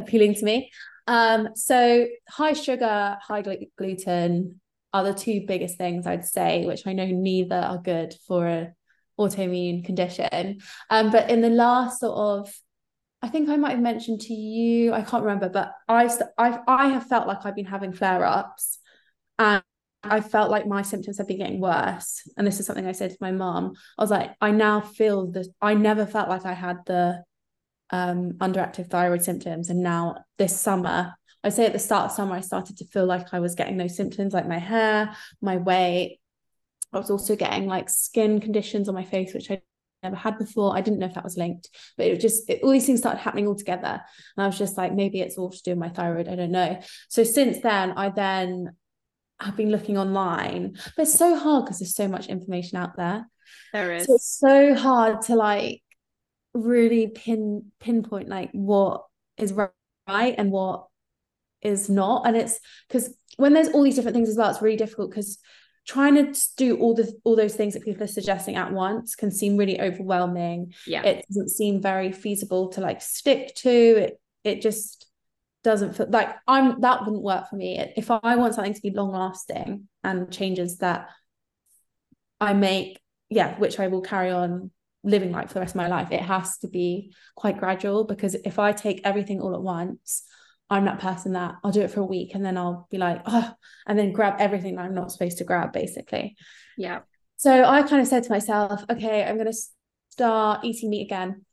appealing to me. Um, so high sugar, high gl- gluten are the two biggest things I'd say, which I know neither are good for a autoimmune condition. Um, but in the last sort of I think I might have mentioned to you, I can't remember, but I I I have felt like I've been having flare ups, and I felt like my symptoms had been getting worse. And this is something I said to my mom. I was like, I now feel that I never felt like I had the um, underactive thyroid symptoms, and now this summer, I say at the start of summer, I started to feel like I was getting those symptoms, like my hair, my weight. I was also getting like skin conditions on my face, which I never had before. I didn't know if that was linked, but it just it, all these things started happening all together. And I was just like, maybe it's all to do with my thyroid. I don't know. So since then, I then have been looking online, but it's so hard because there's so much information out there. There is. So it's so hard to like really pin pinpoint like what is right and what is not. And it's because when there's all these different things as well, it's really difficult because trying to do all the all those things that people are suggesting at once can seem really overwhelming yeah it doesn't seem very feasible to like stick to it it just doesn't feel like i'm that wouldn't work for me if i want something to be long lasting and changes that i make yeah which i will carry on living like for the rest of my life it has to be quite gradual because if i take everything all at once I'm that person that I'll do it for a week and then I'll be like, oh, and then grab everything I'm not supposed to grab, basically. Yeah. So I kind of said to myself, okay, I'm going to start eating meat again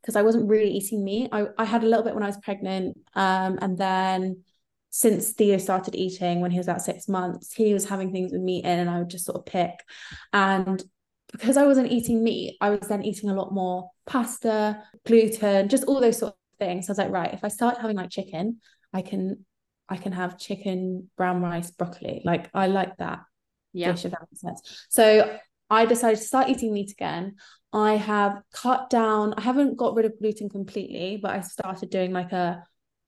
because I wasn't really eating meat. I, I had a little bit when I was pregnant. Um, and then since Theo started eating when he was about six months, he was having things with meat in and I would just sort of pick. And because I wasn't eating meat, I was then eating a lot more pasta, gluten, just all those sort thing. So I was like, right, if I start having like chicken, I can I can have chicken, brown rice, broccoli. Like I like that yeah. dish if that makes sense. So I decided to start eating meat again. I have cut down, I haven't got rid of gluten completely, but I started doing like a,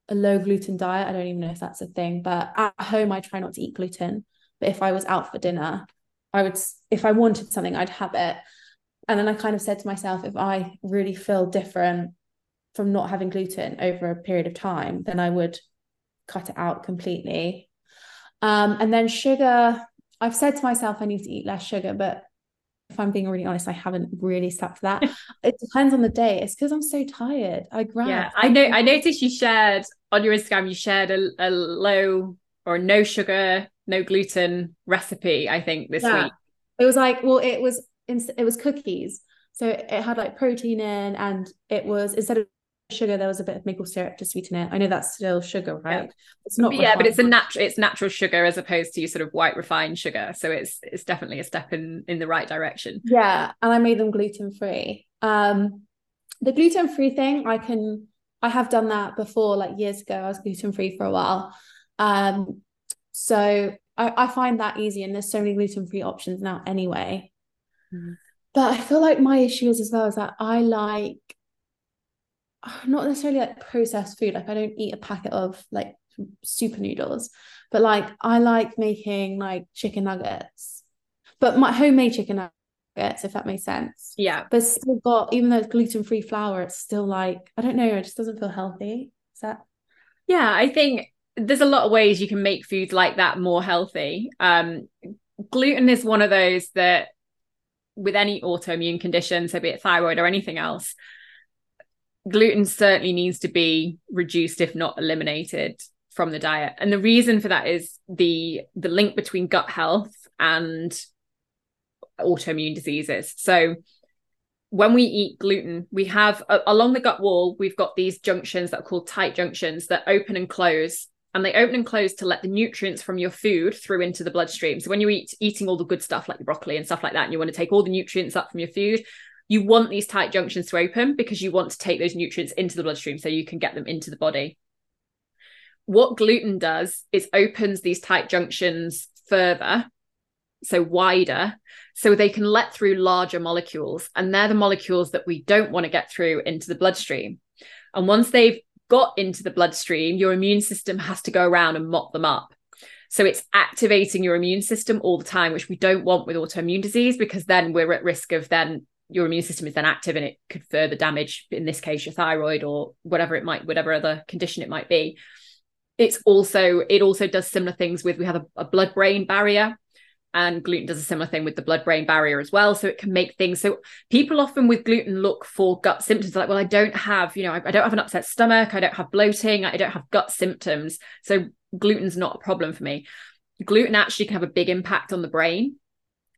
a low gluten diet. I don't even know if that's a thing, but at home, I try not to eat gluten. But if I was out for dinner, I would, if I wanted something, I'd have it. And then I kind of said to myself, if I really feel different from not having gluten over a period of time, then I would cut it out completely. Um, and then sugar, I've said to myself I need to eat less sugar, but if I'm being really honest, I haven't really stuck to that. it depends on the day. It's because I'm so tired. I grab. Yeah, I know. I noticed you shared on your Instagram. You shared a, a low or no sugar, no gluten recipe. I think this yeah. week. It was like, well, it was it was cookies, so it had like protein in, and it was instead of sugar there was a bit of maple syrup to sweeten it. I know that's still sugar right? Yeah. it's not yeah but it's a natural it's natural sugar as opposed to sort of white refined sugar. So it's it's definitely a step in in the right direction. Yeah and i made them gluten free um the gluten free thing i can i have done that before like years ago i was gluten free for a while. Um so I, I find that easy and there's so many gluten free options now anyway. Mm. but i feel like my issue is as well is that i like not necessarily like processed food. Like I don't eat a packet of like super noodles, but like I like making like chicken nuggets, but my homemade chicken nuggets, if that makes sense. Yeah. But still got even though it's gluten free flour, it's still like I don't know, it just doesn't feel healthy. Is that? Yeah, I think there's a lot of ways you can make foods like that more healthy. Um, gluten is one of those that with any autoimmune condition, so be it thyroid or anything else, gluten certainly needs to be reduced if not eliminated from the diet. And the reason for that is the the link between gut health and autoimmune diseases. So when we eat gluten we have uh, along the gut wall we've got these junctions that are called tight junctions that open and close and they open and close to let the nutrients from your food through into the bloodstream. So when you eat eating all the good stuff like broccoli and stuff like that and you want to take all the nutrients up from your food you want these tight junctions to open because you want to take those nutrients into the bloodstream so you can get them into the body. What gluten does is opens these tight junctions further, so wider, so they can let through larger molecules. And they're the molecules that we don't want to get through into the bloodstream. And once they've got into the bloodstream, your immune system has to go around and mop them up. So it's activating your immune system all the time, which we don't want with autoimmune disease because then we're at risk of then your immune system is then active and it could further damage in this case your thyroid or whatever it might whatever other condition it might be. It's also it also does similar things with we have a, a blood brain barrier and gluten does a similar thing with the blood brain barrier as well. So it can make things so people often with gluten look for gut symptoms. Like well i don't have you know I, I don't have an upset stomach. I don't have bloating. I don't have gut symptoms. So gluten's not a problem for me. Gluten actually can have a big impact on the brain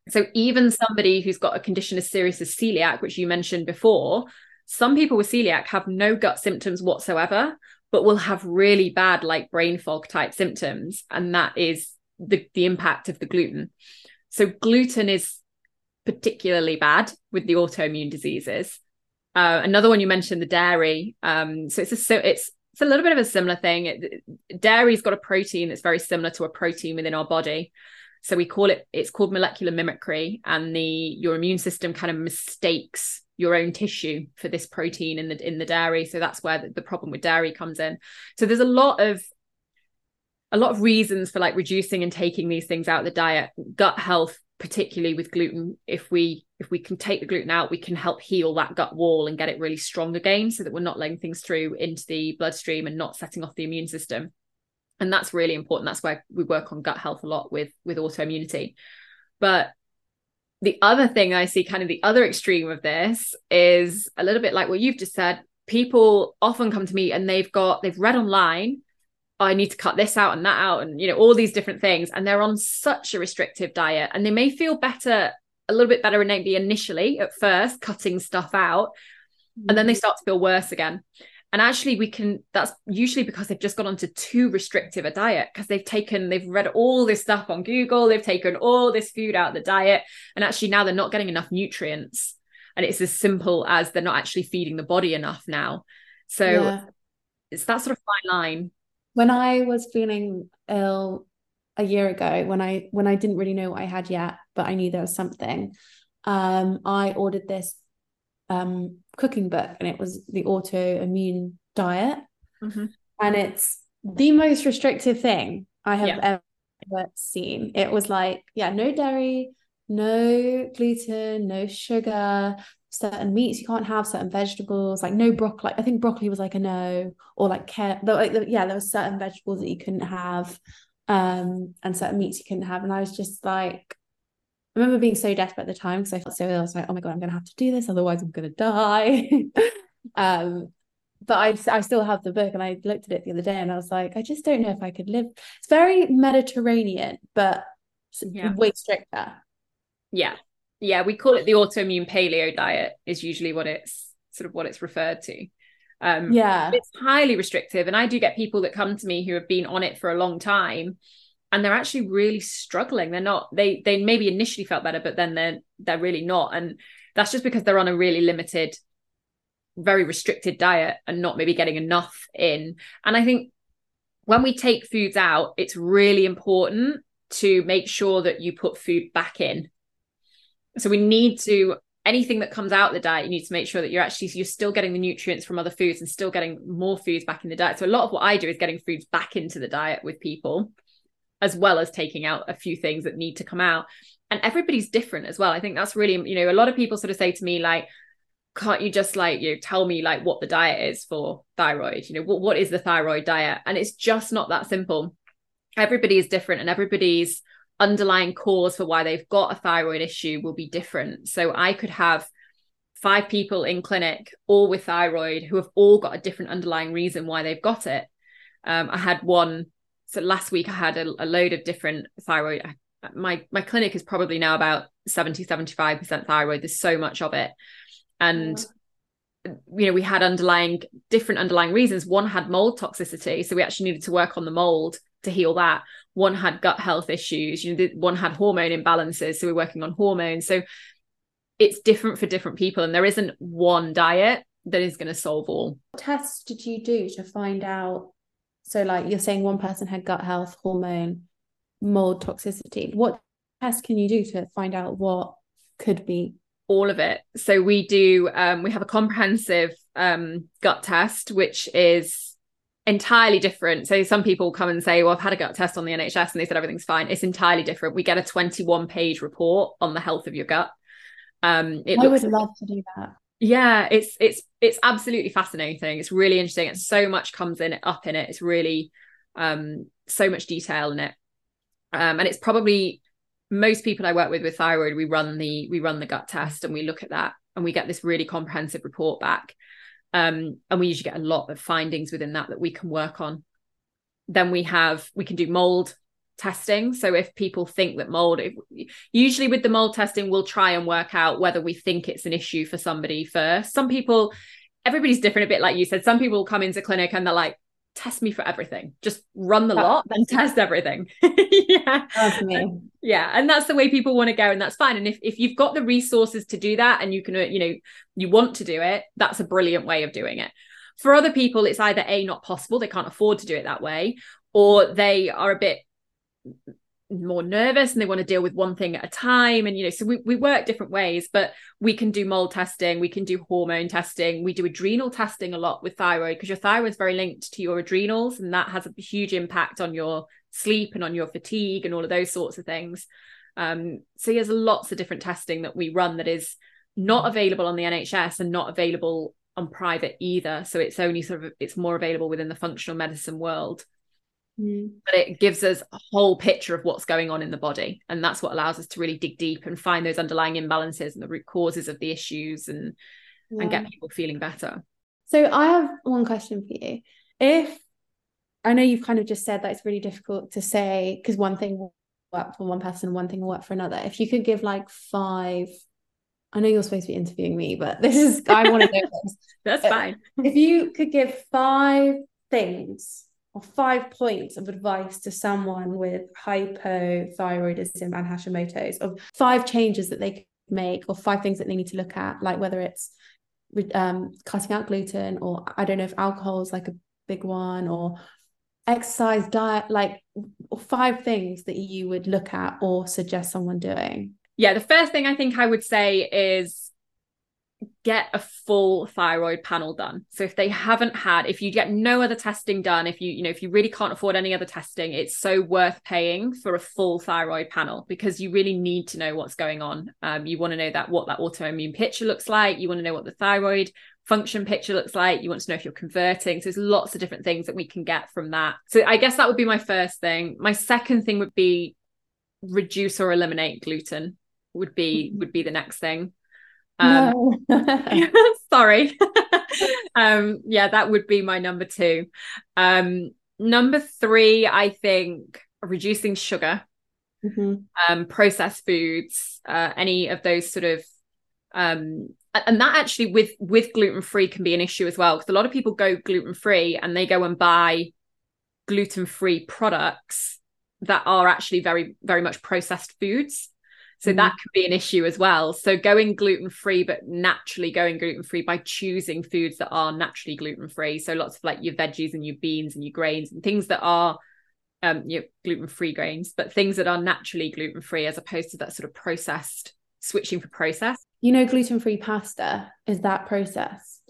so even somebody who's got a condition as serious as celiac, which you mentioned before, some people with celiac have no gut symptoms whatsoever, but will have really bad like brain fog type symptoms. And that is the, the impact of the gluten. So gluten is particularly bad with the autoimmune diseases. Uh, another one you mentioned, the dairy. Um, so it's a so it's it's a little bit of a similar thing. It, dairy's got a protein that's very similar to a protein within our body. So we call it it's called molecular mimicry, and the your immune system kind of mistakes your own tissue for this protein in the in the dairy. So that's where the, the problem with dairy comes in. So there's a lot of a lot of reasons for like reducing and taking these things out of the diet gut health particularly with gluten if we if we can take the gluten out we can help heal that gut wall and get it really strong again so that we're not letting things through into the bloodstream and not setting off the immune system and that's really important. That's why we work on gut health a lot with with autoimmunity. But the other thing i see kind of the other extreme of this is a little bit like what you've just said. People often come to me and they've got they've read online oh, i need to cut this out and that out and you know all these different things. And they're on such a restrictive diet. And they may feel better a little bit better maybe initially at first cutting stuff out. And then they mm-hmm. start to feel worse again and actually, we can, that's usually because they've just gone onto too restrictive a diet because they've taken, they've read all this stuff on Google, they've taken all this food out of the diet. And actually, now they're not getting enough nutrients. And it's as simple as they're not actually feeding the body enough now. So yeah. it's that sort of fine line. When I was feeling ill a year ago, when I when I didn't really know what I had yet, but I knew there was something, um, I ordered this um, cooking book, and it was the autoimmune diet, Mhm. and it's the most restrictive thing I have Yeah. ever seen. It was like, yeah, no dairy, no gluten, no sugar, certain meats you can't have, certain vegetables, like no broccoli. I think broccoli was like a no, or like care. Yeah, there were certain vegetables that you couldn't have, um, and certain meats you couldn't have. And I was just like, I remember being so desperate at the time because I felt so ill. I was like, oh my god, I'm gonna have to do this, otherwise I'm gonna die. um, but I, I still have the book and I looked at it the other day and I was like, I just don't know if I could live. It's very Mediterranean, but Yeah. way stricter. Yeah. Yeah. We call it the autoimmune paleo diet, is usually what it's sort of what it's referred to. Um, Yeah. it's highly restrictive. And I do get people that come to me who have been on it for a long time and they're actually really struggling. They're not, they they maybe initially felt better, but then they're they're really not. And that's just because they're on a really limited, very restricted diet and not maybe getting enough in. And I think when we take foods out, it's really important to make sure that you put food back in. So we need to anything that comes out of the diet, you need to make sure that you're actually you're still getting the nutrients from other foods and still getting more foods back in the diet. So a lot of what I do is getting foods back into the diet with people, as well as taking out a few things that need to come out. And everybody's different as well. I think that's really, you know, a lot of people sort of say to me like, can't you just like you know, tell me like what the diet is for thyroid? You know, what what is the thyroid diet? And it's just not that simple. Everybody is different, and everybody's underlying cause for why they've got a thyroid issue will be different. So I could have five people in clinic, all with thyroid, who have all got a different underlying reason why they've got it. Um, I had one. So last week I had a, a load of different thyroid. My my clinic is probably now about 70, 75% thyroid. There's so much of it. And you know, we had underlying different underlying reasons. One had mold toxicity. So we actually needed to work on the mold to heal that. One had gut health issues, you know, the, one had hormone imbalances. So we're working on hormones. So it's different for different people. And there isn't one diet that is going to solve all. What tests did you do to find out? So, like you're saying, one person had gut health, hormone, mold toxicity. What test can you do to find out what could be? all of it. So we do um, we have a comprehensive um, gut test, which is entirely different. So some people come and say, "Well, I've had a gut test on the NHS and they said everything's fine." It's entirely different. We get a 21 page report on the health of your gut. Um, it I would love to do that. Yeah it's it's it's absolutely fascinating. It's really interesting. And so much comes in up in it. It's really um so much detail in it. Um and it's probably most people i work with with thyroid we run the we run the gut test and we look at that and we get this really comprehensive report back. Um and we usually get a lot of findings within that that we can work on. Then we have we can do mold testing. So if people think that mold if, usually with the mold testing we'll try and work out whether we think it's an issue for somebody first. Some people everybody's different a bit like you said. Some people come into clinic and they're like test me for everything. Just run the lot and test everything. Yeah. Me. yeah and that's the way people want to go and that's fine. And if, if you've got the resources to do that and you can you know you want to do it that's a brilliant way of doing it. For other people it's either a not possible they can't afford to do it that way or they are a bit more nervous and they want to deal with one thing at a time. And you know so we, we work different ways but we can do mold testing we can do hormone testing we do adrenal testing a lot with thyroid because your thyroid is very linked to your adrenals and that has a huge impact on your sleep and on your fatigue and all of those sorts of things. Um so there's lots of different testing that we run that is not available on the NHS and not available on private either. So it's only sort of it's more available within the functional medicine world Mm. but it gives us a whole picture of what's going on in the body and that's what allows us to really dig deep and find those underlying imbalances and the root causes of the issues and and get people feeling better So I have one question for you. If I know you've kind of just said that it's really difficult to say because one thing will work for one person, one thing will work for another. If you could give like five, I know you're supposed to be interviewing me, but this is I want to know this. that's fine If you could give five things or five points of advice to someone with hypothyroidism and Hashimoto's, of five changes that they could make, or five things that they need to look at, like whether it's um, cutting out gluten, or I don't know if alcohol is like a big one, or exercise, diet, like five things that you would look at or suggest someone doing. yeah, the first thing I think I would say is get a full thyroid panel done. So if they haven't had, if you get no other testing done, if you, you know, if you really can't afford any other testing, it's so worth paying for a full thyroid panel because you really need to know what's going on. Um, you want to know that what that autoimmune picture looks like. You want to know what the thyroid function picture looks like. You want to know if you're converting. So there's lots of different things that we can get from that. So I guess that would be my first thing. My second thing would be reduce or eliminate gluten would be would be the next thing um, no. sorry. um, yeah, that would be my number two. Um, number three, I think reducing sugar, mm-hmm. um, processed foods, uh, any of those sort of um, and that actually with with gluten free can be an issue as well because a lot of people go gluten free and they go and buy gluten free products that are actually very very much processed foods so mm. that can be an issue as well. So going gluten free, but naturally going gluten free by choosing foods that are naturally gluten free. So lots of like your veggies and your beans and your grains and things that are um your gluten free grains, but things that are naturally gluten free as opposed to that sort of processed switching for process. You know, gluten free pasta is that processed?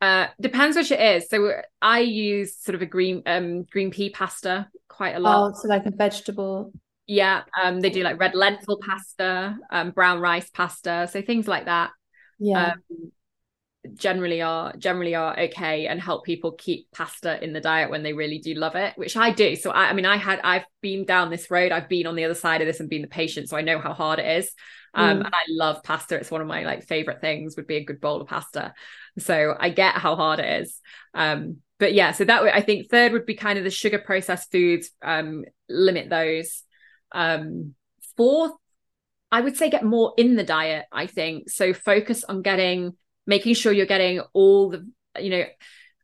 Uh, depends which it is. So I use sort of a green um green pea pasta quite a lot. Oh, so like a vegetable. Yeah, um, they do like red lentil pasta, um, brown rice pasta, so things like that. Yeah. Um, generally are generally are okay and help people keep pasta in the diet when they really do love it which i do so I, I, mean i had i've been down this road i've been on the other side of this and been the patient so i know how hard it is um, mm. and i love pasta it's one of my like favorite things would be a good bowl of pasta so i get how hard it is um, but yeah so that i think third would be kind of the sugar processed foods um, limit those um, fourth, I would say get more in the diet, I think. So focus on getting, making sure you're getting all the, you know,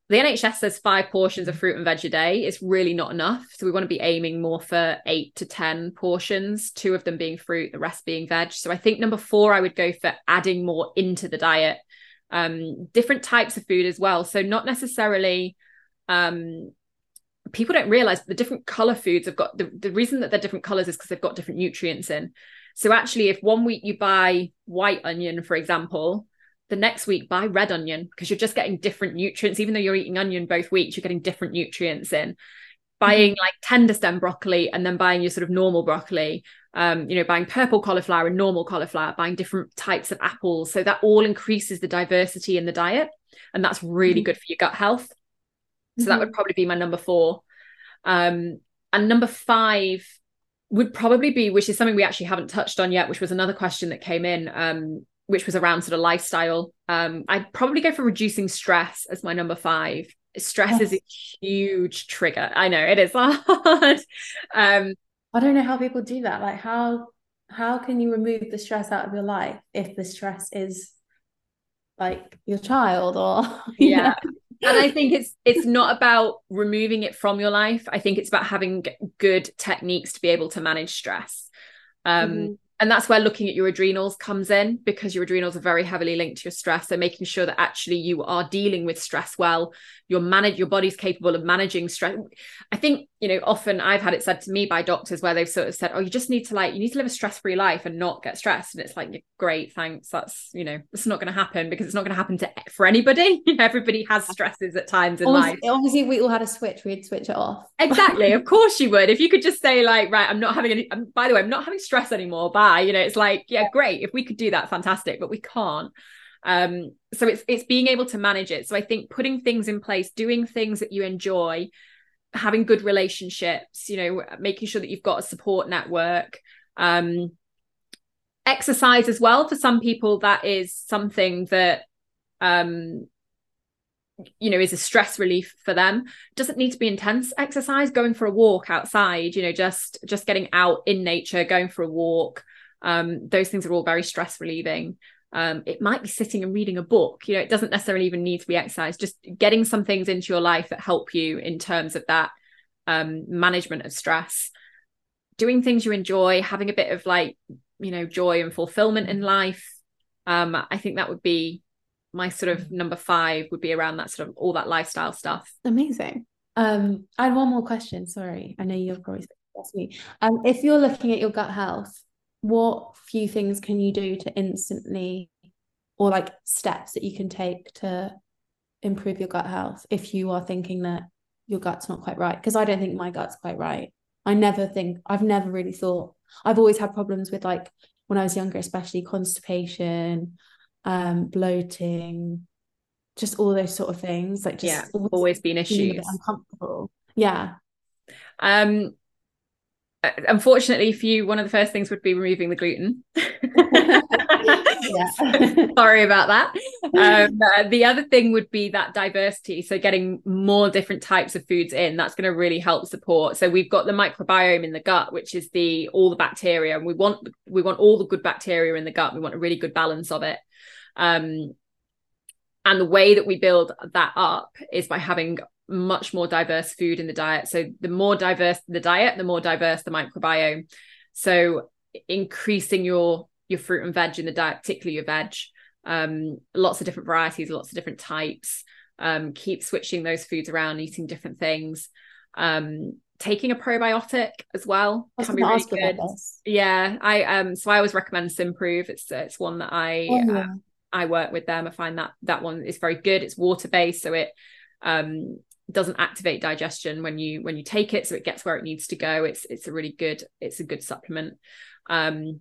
the NHS says five portions of fruit and veg a day. It's really not enough. So we want to be aiming more for eight to 10 portions, two of them being fruit, the rest being veg. So I think number four, I would go for adding more into the diet, um, different types of food as well. So not necessarily um, people don't realize the different color foods have got the, the reason that they're different colors is because they've got different nutrients in. So actually, if one week you buy white onion, for example, the next week buy red onion because you're just getting different nutrients. Even though you're eating onion both weeks, you're getting different nutrients in. Buying like tender stem broccoli and then buying your sort of normal broccoli, um, you know, buying purple cauliflower and normal cauliflower, buying different types of apples. So that all increases the diversity in the diet. And that's really mm-hmm. good for your gut health. So mm-hmm. that would probably be my number four. Um, and number five would probably be, which is something we actually haven't touched on yet, which was another question that came in, um, which was around sort of lifestyle. Um, I'd probably go for reducing stress as my number five. Stress yes. is a huge trigger. I know it is hard. um, I don't know how people do that. Like how how can you remove the stress out of your life if the stress is like your child or yeah know? And I think it's it's not about removing it from your life. I think it's about having good techniques to be able to manage stress. Um, mm-hmm and that's where looking at your adrenals comes in because your adrenals are very heavily linked to your stress so making sure that actually you are dealing with stress well your manage your body's capable of managing stress i think you know often i've had it said to me by doctors where they've sort of said oh you just need to like you need to live a stress-free life and not get stressed. And it's like great thanks. That's you know it's not going to happen because it's not going to happen to for anybody. Everybody has stresses at times in obviously, life. obviously we all had a switch. We'd switch it off. Exactly. Of course you would. If you could just say like right i'm not having any um, by the way i'm not having stress anymore. Bye. You know it's like yeah. great. If we could do that fantastic but we can't. Um so it's it's being able to manage it. So i think putting things in place doing things that you enjoy having good relationships you know making sure that you've got a support network um exercise as well. For some people that is something that um you know is a stress relief for them. Doesn't need to be intense exercise. Going for a walk outside you know just just getting out in nature going for a walk um, those things are all very stress relieving um, it might be sitting and reading a book. You know it doesn't necessarily even need to be exercise just getting some things into your life that help you in terms of that um, management of stress. Doing things you enjoy having a bit of like you know joy and fulfillment in life. Um, i think that would be my sort of number five would be around that sort of all that lifestyle stuff. Amazing. Um i had one more question. Sorry. I know you've probably asked me um if you're looking at your gut health what few things can you do to instantly or like steps that you can take to improve your gut health if you are thinking that your gut's not quite right? Because I don't think my gut's quite right. I never think I've never really thought I've always had problems with like when I was younger especially constipation um bloating just all those sort of things like just yeah always, always been issues. uncomfortable. Yeah. Um unfortunately for you one of the first things would be removing the gluten. Sorry about that. Um, uh, the other thing would be that diversity so getting more different types of foods in that's going to really help support. So we've got the microbiome in the gut which is the all the bacteria and we want we want all the good bacteria in the gut we want a really good balance of it. Um, and the way that we build that up is by having much more diverse food in the diet. So the more diverse the diet, the more diverse the microbiome. So increasing your your fruit and veg in the diet, particularly your veg, um, lots of different varieties, lots of different types. Um, keep switching those foods around, eating different things. Um, taking a probiotic as well can be really good. Yeah, I um so I always recommend Symprove. It's it's one that I oh, yeah. uh, I work with them. I find that that one is very good. It's water based, so it um doesn't activate digestion when you when you take it so it gets where it needs to go it's it's a really good it's a good supplement um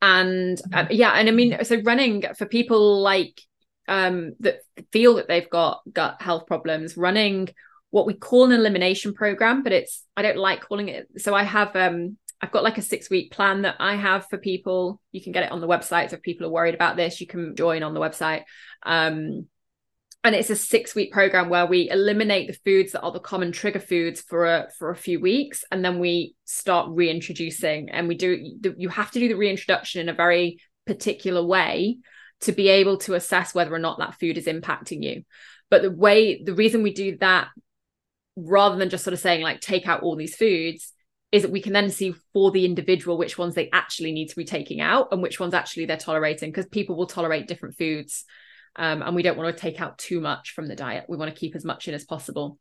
and uh, yeah and i mean so running for people like um that feel that they've got gut health problems running what we call an elimination program but it's i don't like calling it so i have um I've got like a six week plan that I have for people. You can get it on the website. So if people are worried about this, you can join on the website. Um, and it's a six week program where we eliminate the foods that are the common trigger foods for a for a few weeks and then we start reintroducing. And we do you have to do the reintroduction in a very particular way to be able to assess whether or not that food is impacting you. But the way the reason we do that rather than just sort of saying like take out all these foods is that we can then see for the individual which ones they actually need to be taking out and which ones actually they're tolerating because people will tolerate different foods um, and we don't want to take out too much from the diet. We want to keep as much in as possible.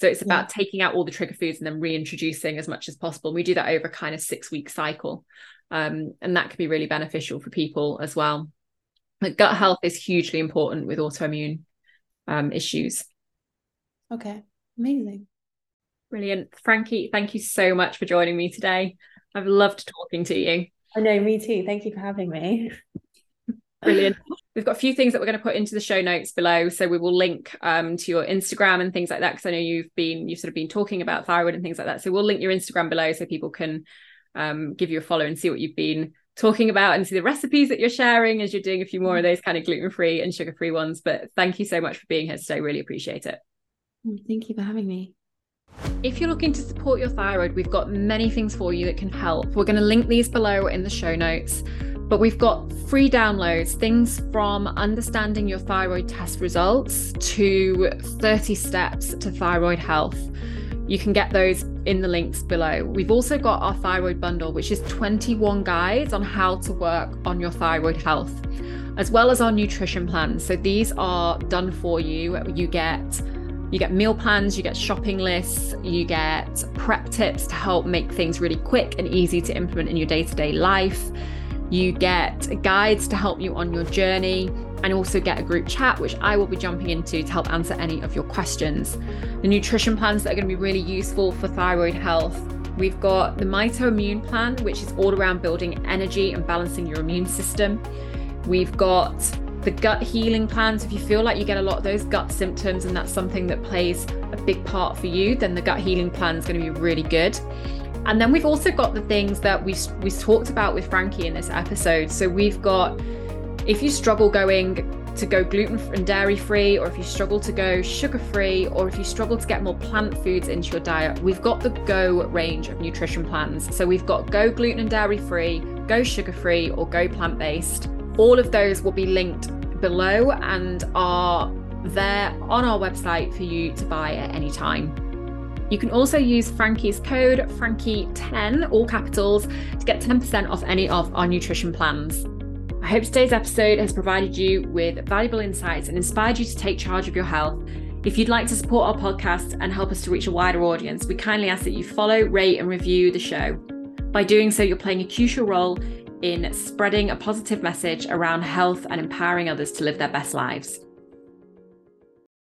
So it's about yeah. taking out all the trigger foods and then reintroducing as much as possible. And We do that over kind of six week cycle. Um, and that can be really beneficial for people as well. But gut health is hugely important with autoimmune um, issues. Okay, amazing. Brilliant. Frankie, thank you so much for joining me today. I've loved talking to you. I know, me too. Thank you for having me. Brilliant. We've got a few things that we're going to put into the show notes below. So we will link um, to your Instagram and things like that. Because I know you've been, you've sort of been talking about thyroid and things like that. So we'll link your Instagram below so people can um, give you a follow and see what you've been talking about and see the recipes that you're sharing as you're doing a few more of those kind of gluten free and sugar free ones. But thank you so much for being here today. Really appreciate it. Mm, thank you for having me. If you're looking to support your thyroid, we've got many things for you that can help. We're going to link these below in the show notes. But we've got free downloads, things from understanding your thyroid test results to 30 steps to thyroid health. You can get those in the links below. We've also got our thyroid bundle, which is 21 guides on how to work on your thyroid health, as well as our nutrition plans. So these are done for you. You get you get meal plans, you get shopping lists, you get prep tips to help make things really quick and easy to implement in your day-to-day life. You get guides to help you on your journey and also get a group chat, which I will be jumping into to help answer any of your questions. The nutrition plans that are going to be really useful for thyroid health. We've got the Mito Immune Plan, which is all around building energy and balancing your immune system. We've got the gut healing plans. If you feel like you get a lot of those gut symptoms and that's something that plays a big part for you, then the gut healing plan is going to be really good. And then we've also got the things that we we talked about with Frankie in this episode. So we've got if you struggle going to go gluten and dairy free, or if you struggle to go sugar free, or if you struggle to get more plant foods into your diet, we've got the Go range of nutrition plans. So we've got Go gluten and dairy free, Go sugar free, or Go plant based. All of those will be linked below and are there on our website for you to buy at any time. You can also use Frankie's code, Frankie10, all capitals, to get 10% off any of our nutrition plans. I hope today's episode has provided you with valuable insights and inspired you to take charge of your health. If you'd like to support our podcast and help us to reach a wider audience, we kindly ask that you follow, rate, and review the show. By doing so, you're playing a crucial role in spreading a positive message around health and empowering others to live their best lives.